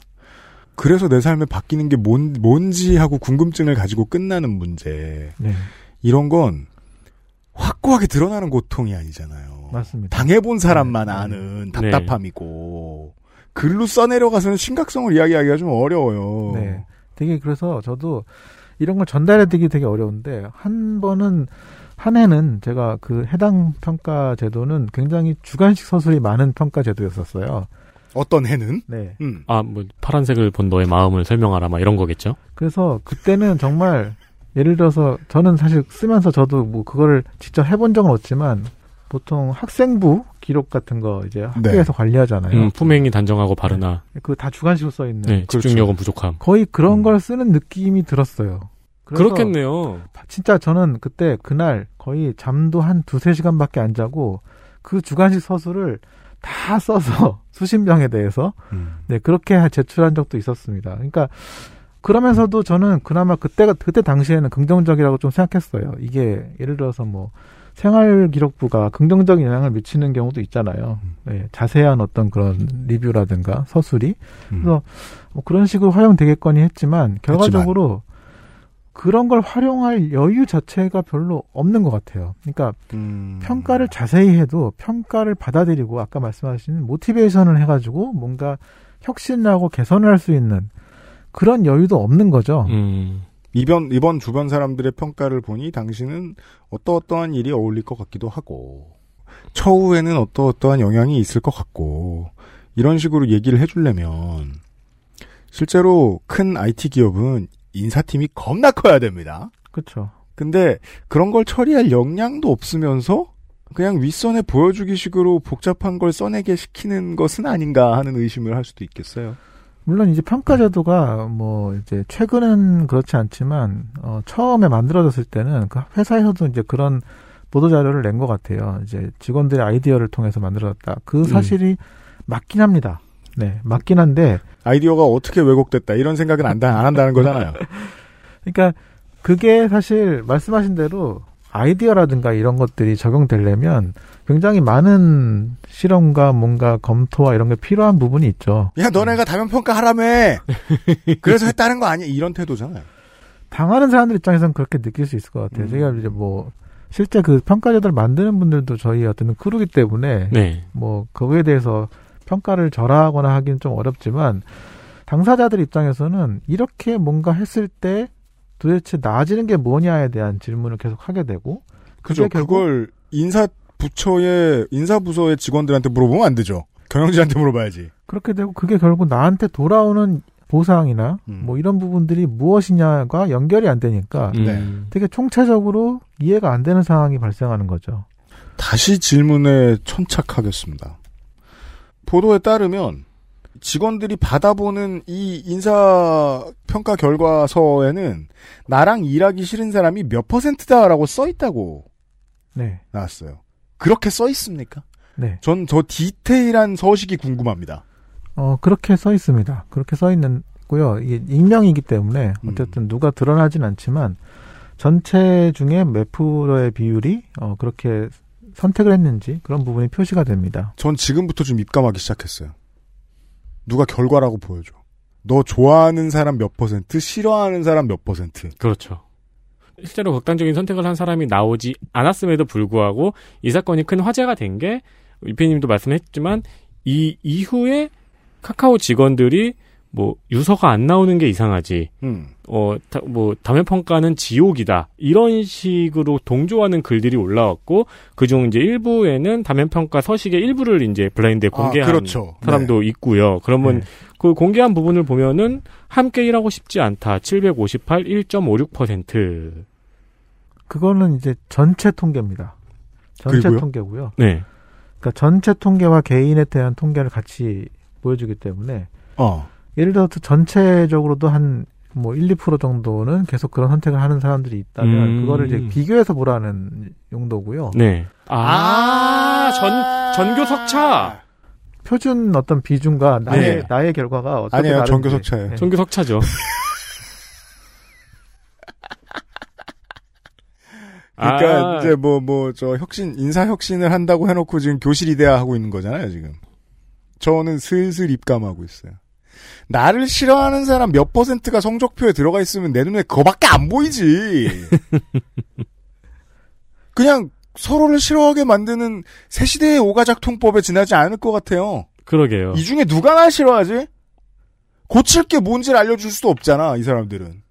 Speaker 2: 그래서 내 삶에 바뀌는 게 뭔, 뭔지 하고 궁금증을 가지고 끝나는 문제
Speaker 10: 네.
Speaker 2: 이런 건 확고하게 드러나는 고통이 아니잖아요.
Speaker 10: 맞습니다.
Speaker 2: 당해본 사람만 아는 답답함이고 글로 써내려가서는 심각성을 이야기하기가 좀 어려워요.
Speaker 10: 네. 되게 그래서 저도 이런 걸 전달해드리기 되게 어려운데 한 번은 한 해는 제가 그 해당 평가 제도는 굉장히 주관식 서술이 많은 평가 제도였었어요.
Speaker 2: 어떤 해는?
Speaker 10: 네.
Speaker 2: 음.
Speaker 3: 아, 뭐 파란색을 본 너의 마음을 설명하라 막 이런 거겠죠.
Speaker 10: 그래서 그때는 정말 예를 들어서 저는 사실 쓰면서 저도 뭐 그거를 직접 해본 적은 없지만 보통 학생부 기록 같은 거 이제 학교에서 관리하잖아요.
Speaker 3: 음, 품행이 단정하고 바르나.
Speaker 10: 그다 주관식으로 써 있는.
Speaker 3: 네, 집중력은 부족함.
Speaker 10: 거의 그런 걸 쓰는 느낌이 들었어요.
Speaker 3: 그렇겠네요.
Speaker 10: 진짜 저는 그때 그날 거의 잠도 한 두세 시간밖에 안 자고 그 주관식 서술을 다 써서 수십 명에 대해서 네 그렇게 제출한 적도 있었습니다. 그러니까 그러면서도 저는 그나마 그때가 그때 당시에는 긍정적이라고 좀 생각했어요. 이게 예를 들어서 뭐 생활 기록부가 긍정적인 영향을 미치는 경우도 있잖아요. 네, 자세한 어떤 그런 리뷰라든가 서술이 그래서 뭐 그런 식으로 활용되겠거니 했지만 결과적으로 그런 걸 활용할 여유 자체가 별로 없는 것 같아요. 그러니까
Speaker 2: 음.
Speaker 10: 평가를 자세히 해도 평가를 받아들이고 아까 말씀하신 모티베이션을 해가지고 뭔가 혁신하고 개선을 할 수 있는 그런 여유도 없는 거죠.
Speaker 3: 음.
Speaker 2: 이번 이번 주변 사람들의 평가를 보니 당신은 어떠어떠한 일이 어울릴 것 같기도 하고 처우에는 어떠어떠한 영향이 있을 것 같고 이런 식으로 얘기를 해주려면 실제로 큰 IT 기업은 인사팀이 겁나 커야 됩니다.
Speaker 10: 그렇죠.
Speaker 2: 근데 그런 걸 처리할 역량도 없으면서 그냥 윗선에 보여주기 식으로 복잡한 걸 써내게 시키는 것은 아닌가 하는 의심을 할 수도 있겠어요.
Speaker 10: 물론 이제 평가 제도가 뭐 이제 최근은 그렇지 않지만 어 처음에 만들어졌을 때는 그 회사에서도 이제 그런 보도 자료를 낸 것 같아요. 이제 직원들의 아이디어를 통해서 만들어졌다. 그 사실이 맞긴 합니다. 네, 맞긴 한데
Speaker 2: 아이디어가 어떻게 왜곡됐다 이런 생각은 안, 안 한다는 거잖아요.
Speaker 10: 그러니까 그게 사실 말씀하신 대로 아이디어라든가 이런 것들이 적용되려면 굉장히 많은 실험과 뭔가 검토와 이런 게 필요한 부분이 있죠.
Speaker 2: 야, 너네가 다면 평가하라며. 그래서 했다는 거 아니야? 이런 태도잖아요.
Speaker 10: 당하는 사람들 입장에서는 그렇게 느낄 수 있을 것 같아요.
Speaker 2: 음.
Speaker 10: 제가 이제 뭐 실제 그 평가제도를 만드는 분들도 저희 어떤 크루기 때문에
Speaker 3: 네.
Speaker 10: 뭐 그거에 대해서 평가를 절하하거나 하기는 좀 어렵지만 당사자들 입장에서는 이렇게 뭔가 했을 때 도대체 나아지는 게 뭐냐에 대한 질문을 계속 하게 되고
Speaker 2: 그죠.
Speaker 10: 결국
Speaker 2: 그걸 인사 부처의 인사 부서의 직원들한테 물어보면 안 되죠. 경영진한테 물어봐야지.
Speaker 10: 그렇게 되고 그게 결국 나한테 돌아오는 보상이나
Speaker 2: 음.
Speaker 10: 뭐 이런 부분들이 무엇이냐가 연결이 안 되니까
Speaker 3: 음.
Speaker 10: 되게 총체적으로 이해가 안 되는 상황이 발생하는 거죠.
Speaker 2: 다시 질문에 천착하겠습니다. 보도에 따르면 직원들이 받아보는 이 인사 평가 결과서에는 나랑 일하기 싫은 사람이 몇 퍼센트다라고 써 있다고
Speaker 10: 네.
Speaker 2: 나왔어요. 그렇게 써 있습니까?
Speaker 10: 네.
Speaker 2: 전더 디테일한 서식이 궁금합니다.
Speaker 10: 어, 그렇게 써 있습니다. 그렇게 써 있는 고요. 이게 익명이기 때문에
Speaker 2: 음.
Speaker 10: 어쨌든 누가 드러나진 않지만 전체 중에 몇 프로의 비율이 어, 그렇게 선택을 했는지 그런 부분이 표시가 됩니다.
Speaker 2: 전 지금부터 좀 입감하기 시작했어요. 누가 결과라고 보여줘. 너 좋아하는 사람 몇 퍼센트, 싫어하는 사람 몇 퍼센트.
Speaker 3: 그렇죠. 실제로 극단적인 선택을 한 사람이 나오지 않았음에도 불구하고 이 사건이 큰 화제가 된 게 유피님도 말씀했지만 이 이후에 카카오 직원들이 뭐 유서가 안 나오는 게 이상하지.
Speaker 2: 음.
Speaker 3: 어, 다, 뭐, 다면 평가는 지옥이다. 이런 식으로 동조하는 글들이 올라왔고, 그중 이제 일부에는 다면 평가 서식의 일부를 이제 블라인드에
Speaker 2: 아,
Speaker 3: 공개한
Speaker 2: 그렇죠.
Speaker 3: 사람도 있고요. 그러면
Speaker 10: 네.
Speaker 3: 그 공개한 부분을 보면은 함께 일하고 싶지 않다. 758, 1.56%.
Speaker 10: 그거는 이제 전체 통계입니다. 전체
Speaker 2: 그리고요?
Speaker 10: 통계고요.
Speaker 3: 네.
Speaker 10: 그러니까 전체 통계와 개인에 대한 통계를 같이 보여주기 때문에
Speaker 2: 어.
Speaker 10: 예를 들어서 전체적으로도 한 뭐 1, 2% 정도는 계속 그런 선택을 하는 사람들이 있다면
Speaker 3: 음.
Speaker 10: 그거를 이제 비교해서 보라는 용도고요.
Speaker 3: 네. 아, 전, 전교 석차!
Speaker 10: 표준 어떤 비중과 나의
Speaker 3: 네.
Speaker 10: 나의 결과가 어떻게
Speaker 2: 아니에요.
Speaker 10: 다른지.
Speaker 2: 전교 석차예요.
Speaker 10: 네.
Speaker 3: 전교 석차죠.
Speaker 2: 그러니까
Speaker 3: 아.
Speaker 2: 이제 뭐 뭐 저 혁신 인사 혁신을 한다고 해놓고 지금 교실 이대화 하고 있는 거잖아요 지금. 저는 슬슬 입감하고 있어요. 나를 싫어하는 사람 몇 퍼센트가 성적표에 들어가 있으면 내 눈에 그거밖에 안 보이지. 그냥 서로를 싫어하게 만드는 새 시대의 오가작 통법에 지나지 않을 것 같아요.
Speaker 3: 그러게요.
Speaker 2: 이 중에 누가 날 싫어하지? 고칠 게 뭔지를 알려줄 수도 없잖아, 이 사람들은.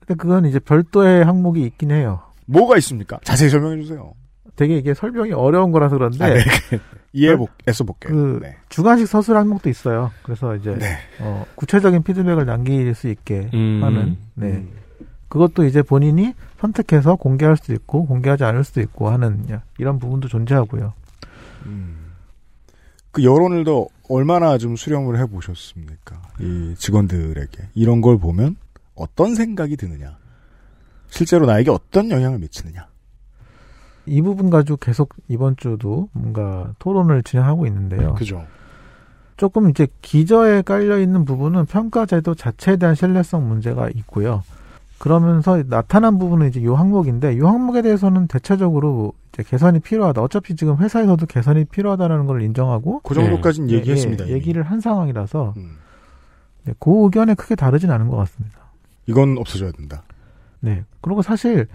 Speaker 10: 근데 그건 이제 별도의 항목이 있긴 해요.
Speaker 2: 뭐가 있습니까? 자세히 설명해 주세요.
Speaker 10: 되게 이게 설명이 어려운 거라서 그런데
Speaker 2: 아, 네. 이해해보, 애써 볼게요.
Speaker 10: 그
Speaker 2: 네.
Speaker 10: 주관식 서술 항목도 있어요. 그래서 이제
Speaker 2: 네.
Speaker 10: 어, 구체적인 피드백을 남길 수 있게
Speaker 3: 음.
Speaker 10: 하는 네. 그것도 이제 본인이 선택해서 공개할 수도 있고 공개하지 않을 수도 있고 하는 야, 이런 부분도 존재하고요.
Speaker 2: 그 여론을 더 얼마나 좀 수렴을 해보셨습니까? 이 직원들에게. 이런 걸 보면 어떤 생각이 드느냐. 실제로 나에게 어떤 영향을 미치느냐.
Speaker 10: 이 부분 가지고 계속 이번 주도 뭔가 토론을 진행하고 있는데요.
Speaker 2: 그죠.
Speaker 10: 조금 이제 기저에 깔려 있는 부분은 평가 제도 자체에 대한 신뢰성 문제가 있고요. 그러면서 나타난 부분은 이제 요 항목인데 요 항목에 대해서는 대체적으로 이제 개선이 필요하다. 어차피 지금 회사에서도 개선이 필요하다라는 걸 인정하고
Speaker 2: 그 정도까지는
Speaker 10: 예,
Speaker 2: 얘기했습니다.
Speaker 10: 예. 얘기를 한 상황이라서
Speaker 2: 음.
Speaker 10: 네, 그 의견에 크게 다르진 않은 것 같습니다.
Speaker 2: 이건 없어져야 된다.
Speaker 10: 네. 그리고 사실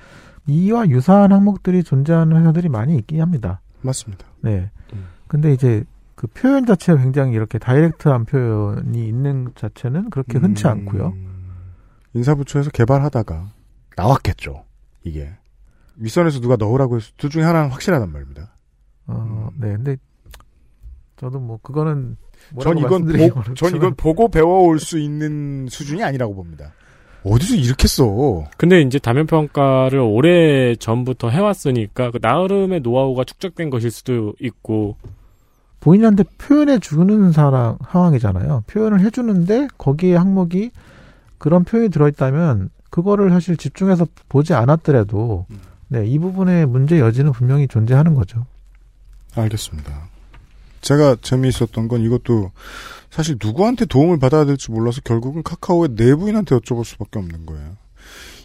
Speaker 10: 이와 유사한 항목들이 존재하는 회사들이 많이 있긴 합니다.
Speaker 2: 맞습니다.
Speaker 10: 네. 근데 이제 그 표현 자체가 굉장히 이렇게 다이렉트한 표현이 있는 자체는 그렇게 흔치
Speaker 2: 음.
Speaker 10: 않고요.
Speaker 2: 인사부처에서 개발하다가 나왔겠죠. 이게. 윗선에서 누가 넣으라고 해서 둘 중에 하나는 확실하단 말입니다.
Speaker 10: 어, 네. 근데 저도 뭐 그거는
Speaker 2: 전 이건, 보, 전 이건 보고 배워올 수 있는 수준이 아니라고 봅니다. 어디서 이렇게 써?
Speaker 3: 근데 이제 다면 평가를 오래 전부터 해왔으니까 그 나름의 노하우가 축적된 것일 수도 있고
Speaker 10: 본인한테 표현해 주는 사람 상황이잖아요. 표현을 해주는데 거기에 항목이 그런 표현이 들어있다면 그거를 사실 집중해서 보지 않았더라도 네, 이 부분의 문제 여지는 분명히 존재하는 거죠.
Speaker 2: 알겠습니다. 제가 재미있었던 건 이것도 사실 누구한테 도움을 받아야 될지 몰라서 결국은 카카오의 내부인한테 여쭤볼 수밖에 없는 거예요.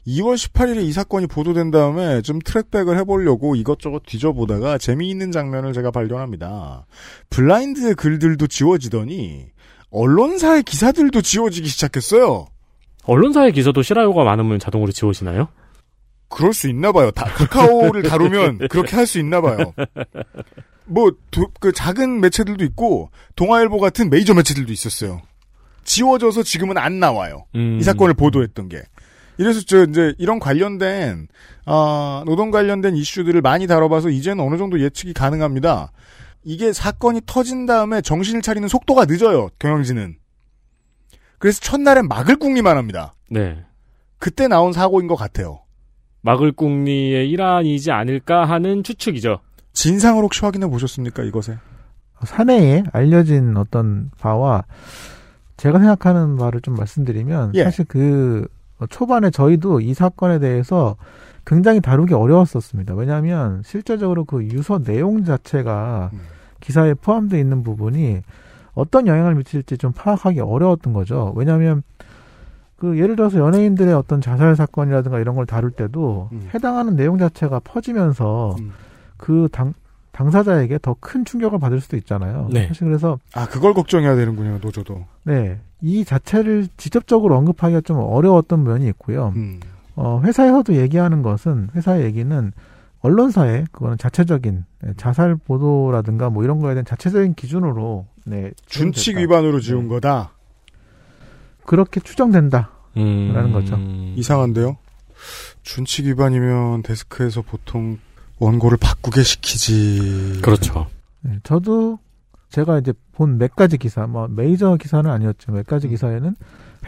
Speaker 2: 2월 18일에 이 사건이 보도된 다음에 좀 트랙백을 해보려고 이것저것 뒤져보다가 재미있는 장면을 제가 발견합니다. 블라인드의 글들도 지워지더니 언론사의 기사들도 지워지기 시작했어요.
Speaker 3: 언론사의 기사도 실화요가 많으면 자동으로 지워지나요?
Speaker 2: 그럴 수 있나 봐요. 다, 카카오를 다루면 그렇게 할 수 있나 봐요. 뭐, 도- 그 작은 매체들도 있고, 동아일보 같은 메이저 매체들도 있었어요. 지워져서 지금은 안 나와요.
Speaker 3: 음.
Speaker 2: 이 사건을 보도했던 게. 이래서 저 이제 이런 관련된 아, 노동 관련된 이슈들을 많이 다뤄봐서 이제는 어느 정도 예측이 가능합니다. 이게 사건이 터진 다음에 정신을 차리는 속도가 늦어요. 경영진은. 그래서 첫날엔 막을 궁리만 합니다.
Speaker 3: 네.
Speaker 2: 그때 나온 사고인 것 같아요.
Speaker 3: 막을 궁리의 일환이지 않을까 하는 추측이죠.
Speaker 2: 진상을 혹시 확인해 보셨습니까 이것에?
Speaker 10: 사내에 알려진 어떤 바와 제가 생각하는 바를 좀 말씀드리면
Speaker 2: 예.
Speaker 10: 사실 그 초반에 저희도 이 사건에 대해서 굉장히 다루기 어려웠었습니다. 왜냐하면 실제적으로 그 유서 내용 자체가 기사에 포함되어 있는 부분이 어떤 영향을 미칠지 좀 파악하기 어려웠던 거죠. 왜냐하면 그 예를 들어서 연예인들의 어떤 자살 사건이라든가 이런 걸 다룰 때도 해당하는 내용 자체가 퍼지면서 그 당, 당사자에게 더 큰 충격을 받을 수도 있잖아요.
Speaker 2: 네.
Speaker 10: 사실 그래서
Speaker 2: 아 그걸 걱정해야 되는군요 노조도.
Speaker 10: 네. 이 자체를 직접적으로 언급하기가 좀 어려웠던 면이 있고요.
Speaker 2: 음.
Speaker 10: 어, 회사에서도 얘기하는 것은, 회사의 얘기는 언론사의 그거는 자체적인 네, 자살 보도라든가 뭐 이런 거에 대한 자체적인 기준으로, 네.
Speaker 2: 준칙
Speaker 10: 지정됐다.
Speaker 2: 위반으로 지은 거다.
Speaker 10: 그렇게 추정된다.
Speaker 3: 음.
Speaker 10: 라는 거죠.
Speaker 2: 이상한데요? 준칙 위반이면 데스크에서 보통 원고를 바꾸게 시키지.
Speaker 3: 그렇죠.
Speaker 10: 네, 저도 제가 이제 본 몇 가지 기사, 뭐 메이저 기사는 아니었죠. 몇 가지 기사에는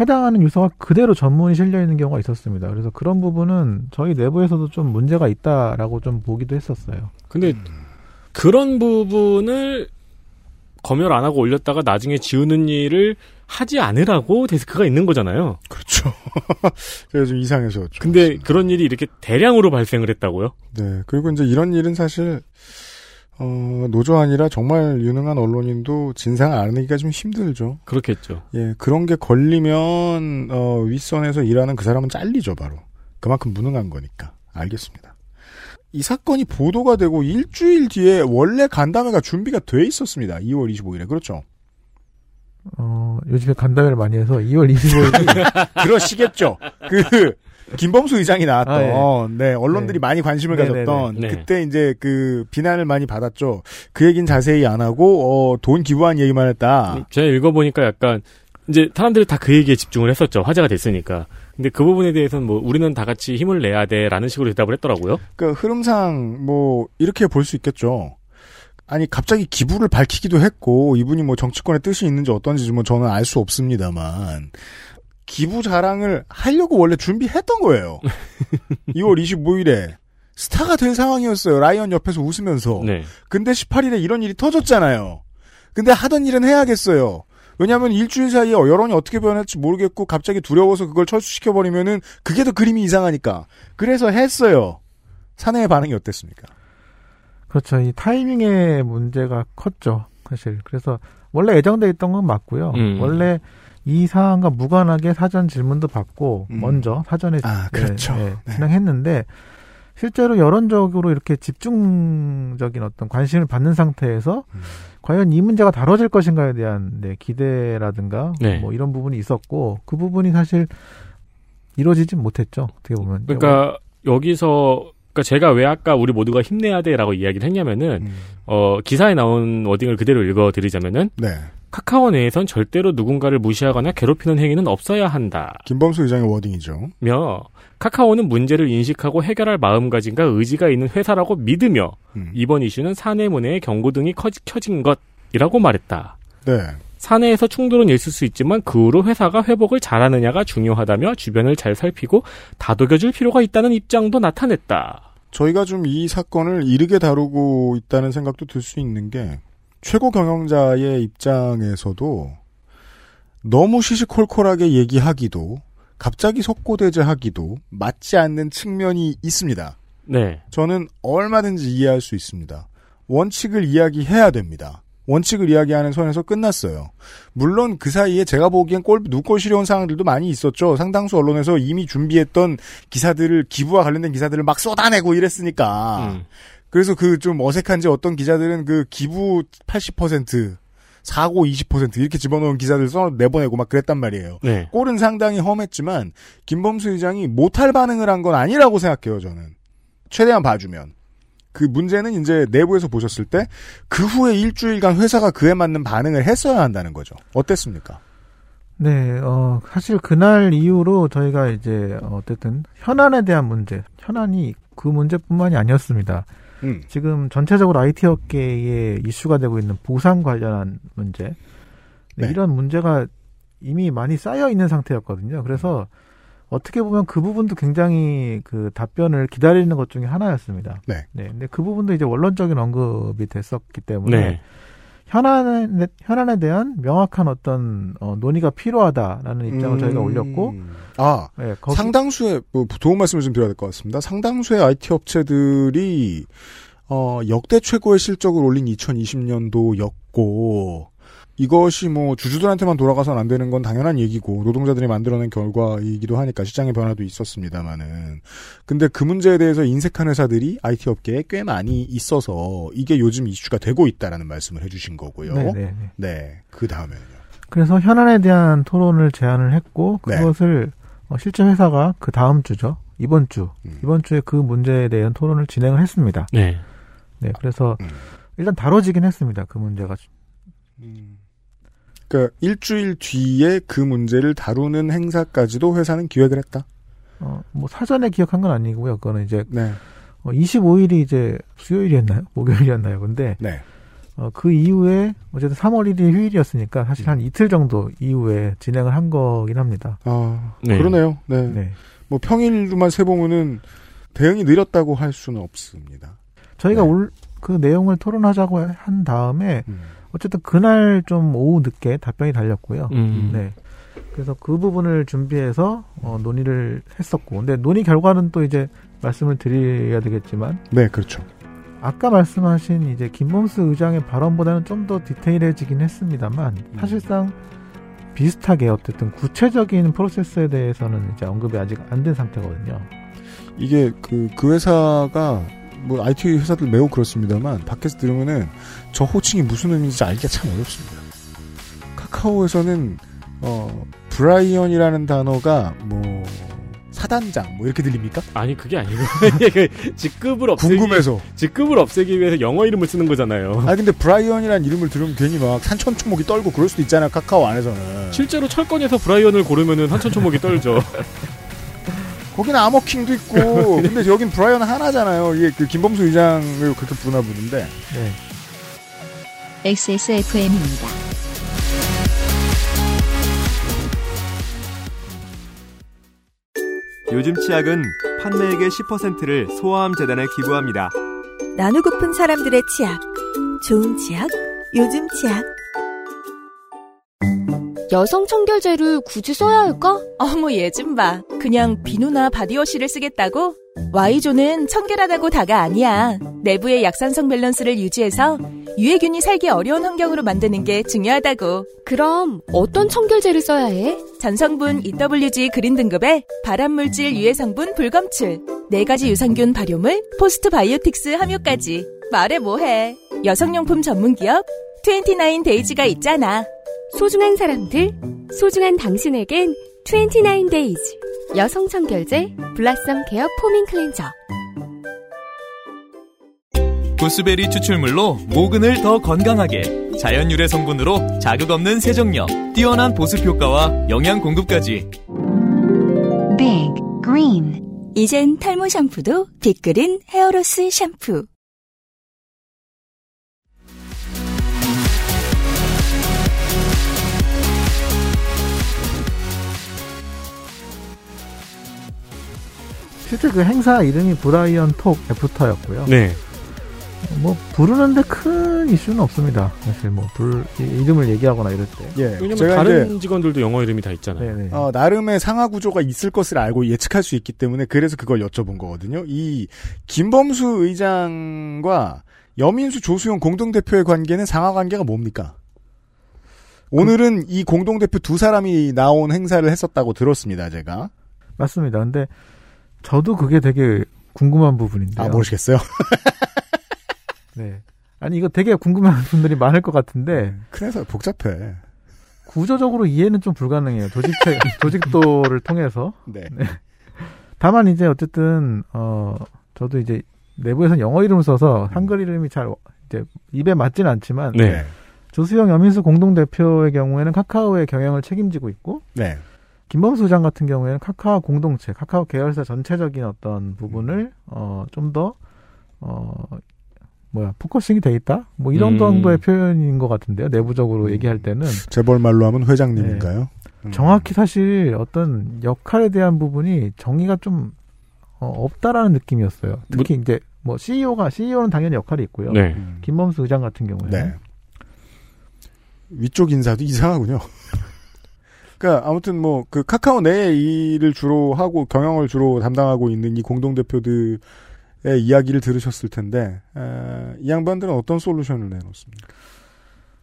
Speaker 10: 해당하는 유서가 그대로 전문이 실려 있는 경우가 있었습니다. 그래서 그런 부분은 저희 내부에서도 좀 문제가 있다라고 좀 보기도 했었어요.
Speaker 3: 근데 그런 부분을 검열 안 하고 올렸다가 나중에 지우는 일을 하지 않으라고 데스크가 있는 거잖아요.
Speaker 2: 그렇죠. 제가 좀 이상해서.
Speaker 3: 근데 그런 일이 이렇게 대량으로 발생을 했다고요?
Speaker 2: 네. 그리고 이제 이런 일은 사실 어, 노조 아니라 정말 유능한 언론인도 진상을 아내기가 좀 힘들죠.
Speaker 3: 그렇겠죠.
Speaker 2: 예, 그런 게 걸리면 어, 윗선에서 일하는 그 사람은 잘리죠, 바로. 그만큼 무능한 거니까. 알겠습니다. 이 사건이 보도가 되고 일주일 뒤에 원래 간담회가 준비가 돼 있었습니다. 2월 25일에. 그렇죠.
Speaker 10: 어, 요즘에 간담회를 많이 해서 2월 25일이
Speaker 2: 그러시겠죠. 그 김범수 의장이 나왔던
Speaker 10: 아,
Speaker 2: 네 언론들이
Speaker 10: 네.
Speaker 2: 많이 관심을
Speaker 10: 네네네.
Speaker 2: 가졌던
Speaker 3: 네.
Speaker 2: 그때 이제 그 비난을 많이 받았죠. 그 얘기는 자세히 안 하고 어, 돈 기부한 얘기만 했다.
Speaker 3: 제가 읽어보니까 약간 이제 사람들이 다 그 얘기에 집중을 했었죠. 화제가 됐으니까. 근데 그 부분에 대해서는 뭐 우리는 다 같이 힘을 내야 돼라는 식으로 대답을 했더라고요.
Speaker 2: 그 흐름상 뭐 이렇게 볼 수 있겠죠. 아니 갑자기 기부를 밝히기도 했고 이분이 뭐 정치권의 뜻이 있는지 어떤지 뭐 저는 알 수 없습니다만 기부 자랑을 하려고 원래 준비했던 거예요. 2월 25일에 스타가 된 상황이었어요. 라이언 옆에서 웃으면서.
Speaker 3: 네.
Speaker 2: 근데 18일에 이런 일이 터졌잖아요. 근데 하던 일은 해야겠어요. 왜냐하면 일주일 사이에 여론이 어떻게 변할지 모르겠고 갑자기 두려워서 그걸 철수시켜버리면은 그게 더 그림이 이상하니까. 그래서 했어요. 사내의 반응이 어땠습니까?
Speaker 10: 그렇죠. 이 타이밍의 문제가 컸죠. 사실. 그래서 원래 예정돼 있던 건 맞고요.
Speaker 3: 음.
Speaker 10: 원래 이 사안과 무관하게 사전 질문도 받고
Speaker 2: 음.
Speaker 10: 먼저 사전에
Speaker 2: 아, 그렇죠.
Speaker 10: 네,
Speaker 2: 네.
Speaker 10: 진행했는데 실제로 여론적으로 이렇게 집중적인 어떤 관심을 받는 상태에서
Speaker 2: 음.
Speaker 10: 과연 이 문제가 다뤄질 것인가에 대한 네, 기대라든가
Speaker 3: 네.
Speaker 10: 뭐 이런 부분이 있었고 그 부분이 사실 이루어지진 못했죠. 어떻게 보면.
Speaker 3: 그러니까 여기서 그러니까 제가 왜 아까 우리 모두가 힘내야 돼라고 이야기를 했냐면은
Speaker 2: 음.
Speaker 3: 어 기사에 나온 워딩을 그대로 읽어 드리자면은
Speaker 2: 네.
Speaker 3: 카카오 내에선 절대로 누군가를 무시하거나 괴롭히는 행위는 없어야 한다.
Speaker 2: 김범수 의장의 워딩이죠.
Speaker 3: 며 카카오는 문제를 인식하고 해결할 마음가짐과 의지가 있는 회사라고 믿으며
Speaker 2: 음.
Speaker 3: 이번 이슈는 사내 문해의 경고등이 커지- 켜진 것이라고 말했다.
Speaker 2: 네.
Speaker 3: 사내에서 충돌은 있을 수 있지만 그 후로 회사가 회복을 잘하느냐가 중요하다며 주변을 잘 살피고 다독여줄 필요가 있다는 입장도 나타냈다.
Speaker 2: 저희가 좀 이 사건을 이르게 다루고 있다는 생각도 들 수 있는 게 최고 경영자의 입장에서도 너무 시시콜콜하게 얘기하기도 갑자기 속고대제하기도 맞지 않는 측면이 있습니다.
Speaker 3: 네.
Speaker 2: 저는 얼마든지 이해할 수 있습니다. 원칙을 이야기해야 됩니다. 원칙을 이야기하는 선에서 끝났어요. 물론 그 사이에 제가 보기엔 꼴, 눈꼴 시려운 상황들도 많이 있었죠. 상당수 언론에서 이미 준비했던 기사들을, 기부와 관련된 기사들을 막 쏟아내고 이랬으니까.
Speaker 3: 음.
Speaker 2: 그래서 그 좀 어색한지 어떤 기자들은 그 기부 80%, 사고 20% 이렇게 집어넣은 기사들 써 내보내고 막 그랬단 말이에요.
Speaker 3: 네.
Speaker 2: 꼴은 상당히 험했지만 김범수 의장이 못할 반응을 한 건 아니라고 생각해요. 저는 최대한 봐주면 그 문제는 이제 내부에서 보셨을 때 그 후에 일주일간 회사가 그에 맞는 반응을 했어야 한다는 거죠. 어땠습니까?
Speaker 10: 네, 어, 사실 그날 이후로 저희가 이제 어쨌든 현안에 대한 문제, 현안이 그 문제뿐만이 아니었습니다.
Speaker 2: 음.
Speaker 10: 지금 전체적으로 IT 업계에 이슈가 되고 있는 보상 관련한 문제, 네,
Speaker 2: 네.
Speaker 10: 이런 문제가 이미 많이 쌓여 있는 상태였거든요. 그래서 어떻게 보면 그 부분도 굉장히 그 답변을 기다리는 것 중에 하나였습니다.
Speaker 2: 네.
Speaker 10: 근데 그 부분도 이제 원론적인 언급이 됐었기 때문에
Speaker 3: 네.
Speaker 10: 현안에 현안에 대한 명확한 어떤 어, 논의가 필요하다라는 입장을 저희가 올렸고,
Speaker 2: 아
Speaker 10: 예, 거기-
Speaker 2: 상당수의 뭐 도움 말씀을 좀 드려야 될 것 같습니다. 상당수의 IT 업체들이 어, 역대 최고의 실적을 올린 2020년도였고 이것이 뭐 주주들한테만 돌아가선 안 되는 건 당연한 얘기고 노동자들이 만들어낸 결과이기도 하니까 시장의 변화도 있었습니다만은 근데 그 문제에 대해서 인색한 회사들이 IT 업계에 꽤 많이 있어서 이게 요즘 이슈가 되고 있다라는 말씀을 해주신 거고요.
Speaker 10: 네, 네, 네.
Speaker 2: 네, 그 다음에는요.
Speaker 10: 그래서 현안에 대한 토론을 제안을 했고
Speaker 2: 네.
Speaker 10: 그것을 어, 실제 회사가 그 다음 주죠 이번 주
Speaker 2: 음.
Speaker 10: 이번 주에 그 문제에 대한 토론을 진행을 했습니다.
Speaker 3: 네.
Speaker 10: 네, 그래서
Speaker 2: 음.
Speaker 10: 일단 다뤄지긴 했습니다. 그 문제가
Speaker 2: 그러니까 일주일 뒤에 그 문제를 다루는 행사까지도 회사는 기획을 했다.
Speaker 10: 어, 뭐 사전에 기억한 건 아니고요. 그거는 이제
Speaker 2: 네.
Speaker 10: 어, 25일이 이제 수요일이었나요? 목요일이었나요? 근데
Speaker 2: 네.
Speaker 10: 어, 그 이후에 어쨌든 3월 1일이 휴일이었으니까 사실 한 이틀 정도 이후에 진행을 한 거긴 합니다.
Speaker 2: 아,
Speaker 3: 네.
Speaker 2: 그러네요. 네.
Speaker 10: 네.
Speaker 2: 뭐 평일로만 세보면은 대응이 느렸다고 할 수는 없습니다.
Speaker 10: 저희가
Speaker 2: 네.
Speaker 10: 올그 내용을 토론하자고 한 다음에
Speaker 2: 음.
Speaker 10: 어쨌든 그날 좀 오후 늦게 답변이 달렸고요.
Speaker 3: 음.
Speaker 10: 네. 그래서 그 부분을 준비해서 어, 논의를 했었고, 근데 논의 결과는 또 이제 말씀을 드려야 되겠지만
Speaker 2: 네, 그렇죠.
Speaker 10: 아까 말씀하신 이제 김범수 의장의 발언보다는 좀 더 디테일해지긴 했습니다만 사실상 비슷하게 어쨌든 구체적인 프로세스에 대해서는 이제 언급이 아직 안 된 상태거든요.
Speaker 2: 이게 그, 그 회사가 뭐 IT 회사들 매우 그렇습니다만 밖에서 들으면은 저 호칭이 무슨 의미인지 알기가 참 어렵습니다. 카카오에서는 어 브라이언이라는 단어가 뭐 사단장 뭐 이렇게 들립니까?
Speaker 3: 아니 그게 아니고 직급을 없애기
Speaker 2: 궁금해서
Speaker 3: 직급을 없애기 위해서 영어 이름을 쓰는 거잖아요.
Speaker 2: 아 근데 브라이언이라는 이름을 들으면 괜히 막 산천초목이 떨고 그럴 수도 있잖아요 카카오 안에서는
Speaker 3: 실제로 철권에서 브라이언을 고르면은 산천초목이 떨죠.
Speaker 2: 거기는 아머킹도 있고 근데 여긴 브라이언 하나잖아요 이게 그 김범수 의장을 그렇게 부르나 보는데
Speaker 10: 네.
Speaker 1: XSFM입니다.
Speaker 11: 요즘 치약은 판매액의 10%를 소아암 재단에 기부합니다.
Speaker 4: 나누고픈 사람들의 치약. 좋은 치약, 요즘 치약.
Speaker 5: 여성 청결제를 굳이 써야 할까?
Speaker 4: 어머 얘 좀 봐. 그냥 비누나 바디워시를 쓰겠다고? Y존은 청결하다고 다가 아니야. 내부의 약산성 밸런스를 유지해서 유해균이 살기 어려운 환경으로 만드는 게 중요하다고.
Speaker 5: 그럼 어떤 청결제를 써야 해?
Speaker 4: 전성분 EWG 그린 등급의 발암물질 유해 성분 불검출, 네 가지 유산균 발효물, postbiotics 함유까지. 말해 뭐해. 여성용품 전문 기업 29days가 있잖아.
Speaker 5: 소중한 사람들, 소중한 당신에겐 29days 여성 청결제 Blossom Care Foaming Cleanser.
Speaker 8: 구스베리 추출물로 모근을 더 건강하게 자연 유래 성분으로 자극 없는 세정력, 뛰어난 보습 효과와 영양 공급까지.
Speaker 9: Big Green. 이젠 탈모 샴푸도 빅그린 hair loss 샴푸
Speaker 10: 실제 그 행사 이름이 브라이언 톡 애프터였고요.
Speaker 3: 네.
Speaker 10: 뭐 부르는데 큰 이슈는 없습니다. 사실 뭐 불, 이름을 얘기하거나 이럴 때.
Speaker 2: 예.
Speaker 3: 왜냐면
Speaker 2: 제가
Speaker 3: 다른 직원들도 영어 이름이 다 있잖아요.
Speaker 10: 네네.
Speaker 2: 어, 나름의 상하 구조가 있을 것을 알고 예측할 수 있기 때문에 그래서 그걸 여쭤본 거거든요. 이 김범수 의장과 여민수 조수영 공동 대표의 관계는 상하 관계가 뭡니까? 오늘은 이 공동 대표 두 사람이 나온 행사를 했었다고 들었습니다, 제가.
Speaker 10: 맞습니다. 근데 저도 그게 되게 궁금한 부분인데요.
Speaker 2: 아, 모르시겠어요?
Speaker 10: 네. 아니 이거 되게 궁금해하는 분들이 많을 것 같은데
Speaker 2: 그래서 복잡해.
Speaker 10: 구조적으로 이해는 좀 불가능해요. 조직체 조직도를 통해서.
Speaker 2: 네.
Speaker 10: 다만 이제 어쨌든 어 저도 이제 내부에서 영어 이름을 써서 한글 이름이 잘 이제 입에 맞진 않지만
Speaker 3: 네.
Speaker 10: 조수영 여민수 공동 대표의 경우에는 카카오의 경영을 책임지고 있고
Speaker 2: 네.
Speaker 10: 김범수 의장 같은 경우에는 카카오 공동체, 카카오 계열사 전체적인 어떤 부분을 어 좀 더 어 뭐야 focusing이 돼 있다 뭐 이런
Speaker 3: 음.
Speaker 10: 정도의 표현인 것 같은데요 내부적으로 얘기할 때는
Speaker 2: 재벌 말로 하면 회장님인가요? 음.
Speaker 10: 정확히 사실 어떤 역할에 대한 부분이 정의가 좀 어, 없다라는 느낌이었어요. 특히 이제 뭐 CEO가 CEO는 당연히 역할이 있고요.
Speaker 3: 네.
Speaker 2: 음.
Speaker 10: 김범수 의장 같은 경우에는
Speaker 2: 네. 위쪽 인사도 이상하군요. 그러니까 아무튼 뭐 그 카카오 내의 일을 주로 하고 경영을 주로 담당하고 있는 이 공동 대표들의 이야기를 들으셨을 텐데 에, 이 양반들은 어떤 솔루션을 내놓습니까?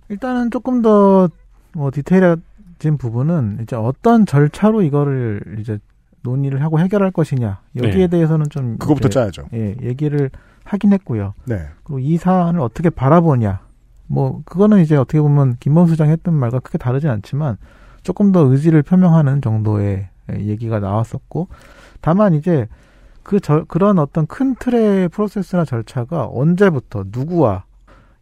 Speaker 10: 일단은 조금 더 뭐 디테일해진 부분은 이제 어떤 절차로 이거를 이제 논의를 하고 해결할 것이냐 여기에
Speaker 3: 네.
Speaker 10: 대해서는 좀
Speaker 2: 그거부터
Speaker 10: 이제,
Speaker 2: 짜야죠.
Speaker 10: 예, 얘기를 하긴 했고요.
Speaker 2: 네.
Speaker 10: 그리고 이 사안을 어떻게 바라보냐. 뭐 그거는 이제 어떻게 보면 김범수 장 했던 말과 크게 다르진 않지만 조금 더 의지를 표명하는 정도의 얘기가 나왔었고 다만 이제 그 저, 그런 어떤 큰 틀의 프로세스나 절차가 언제부터 누구와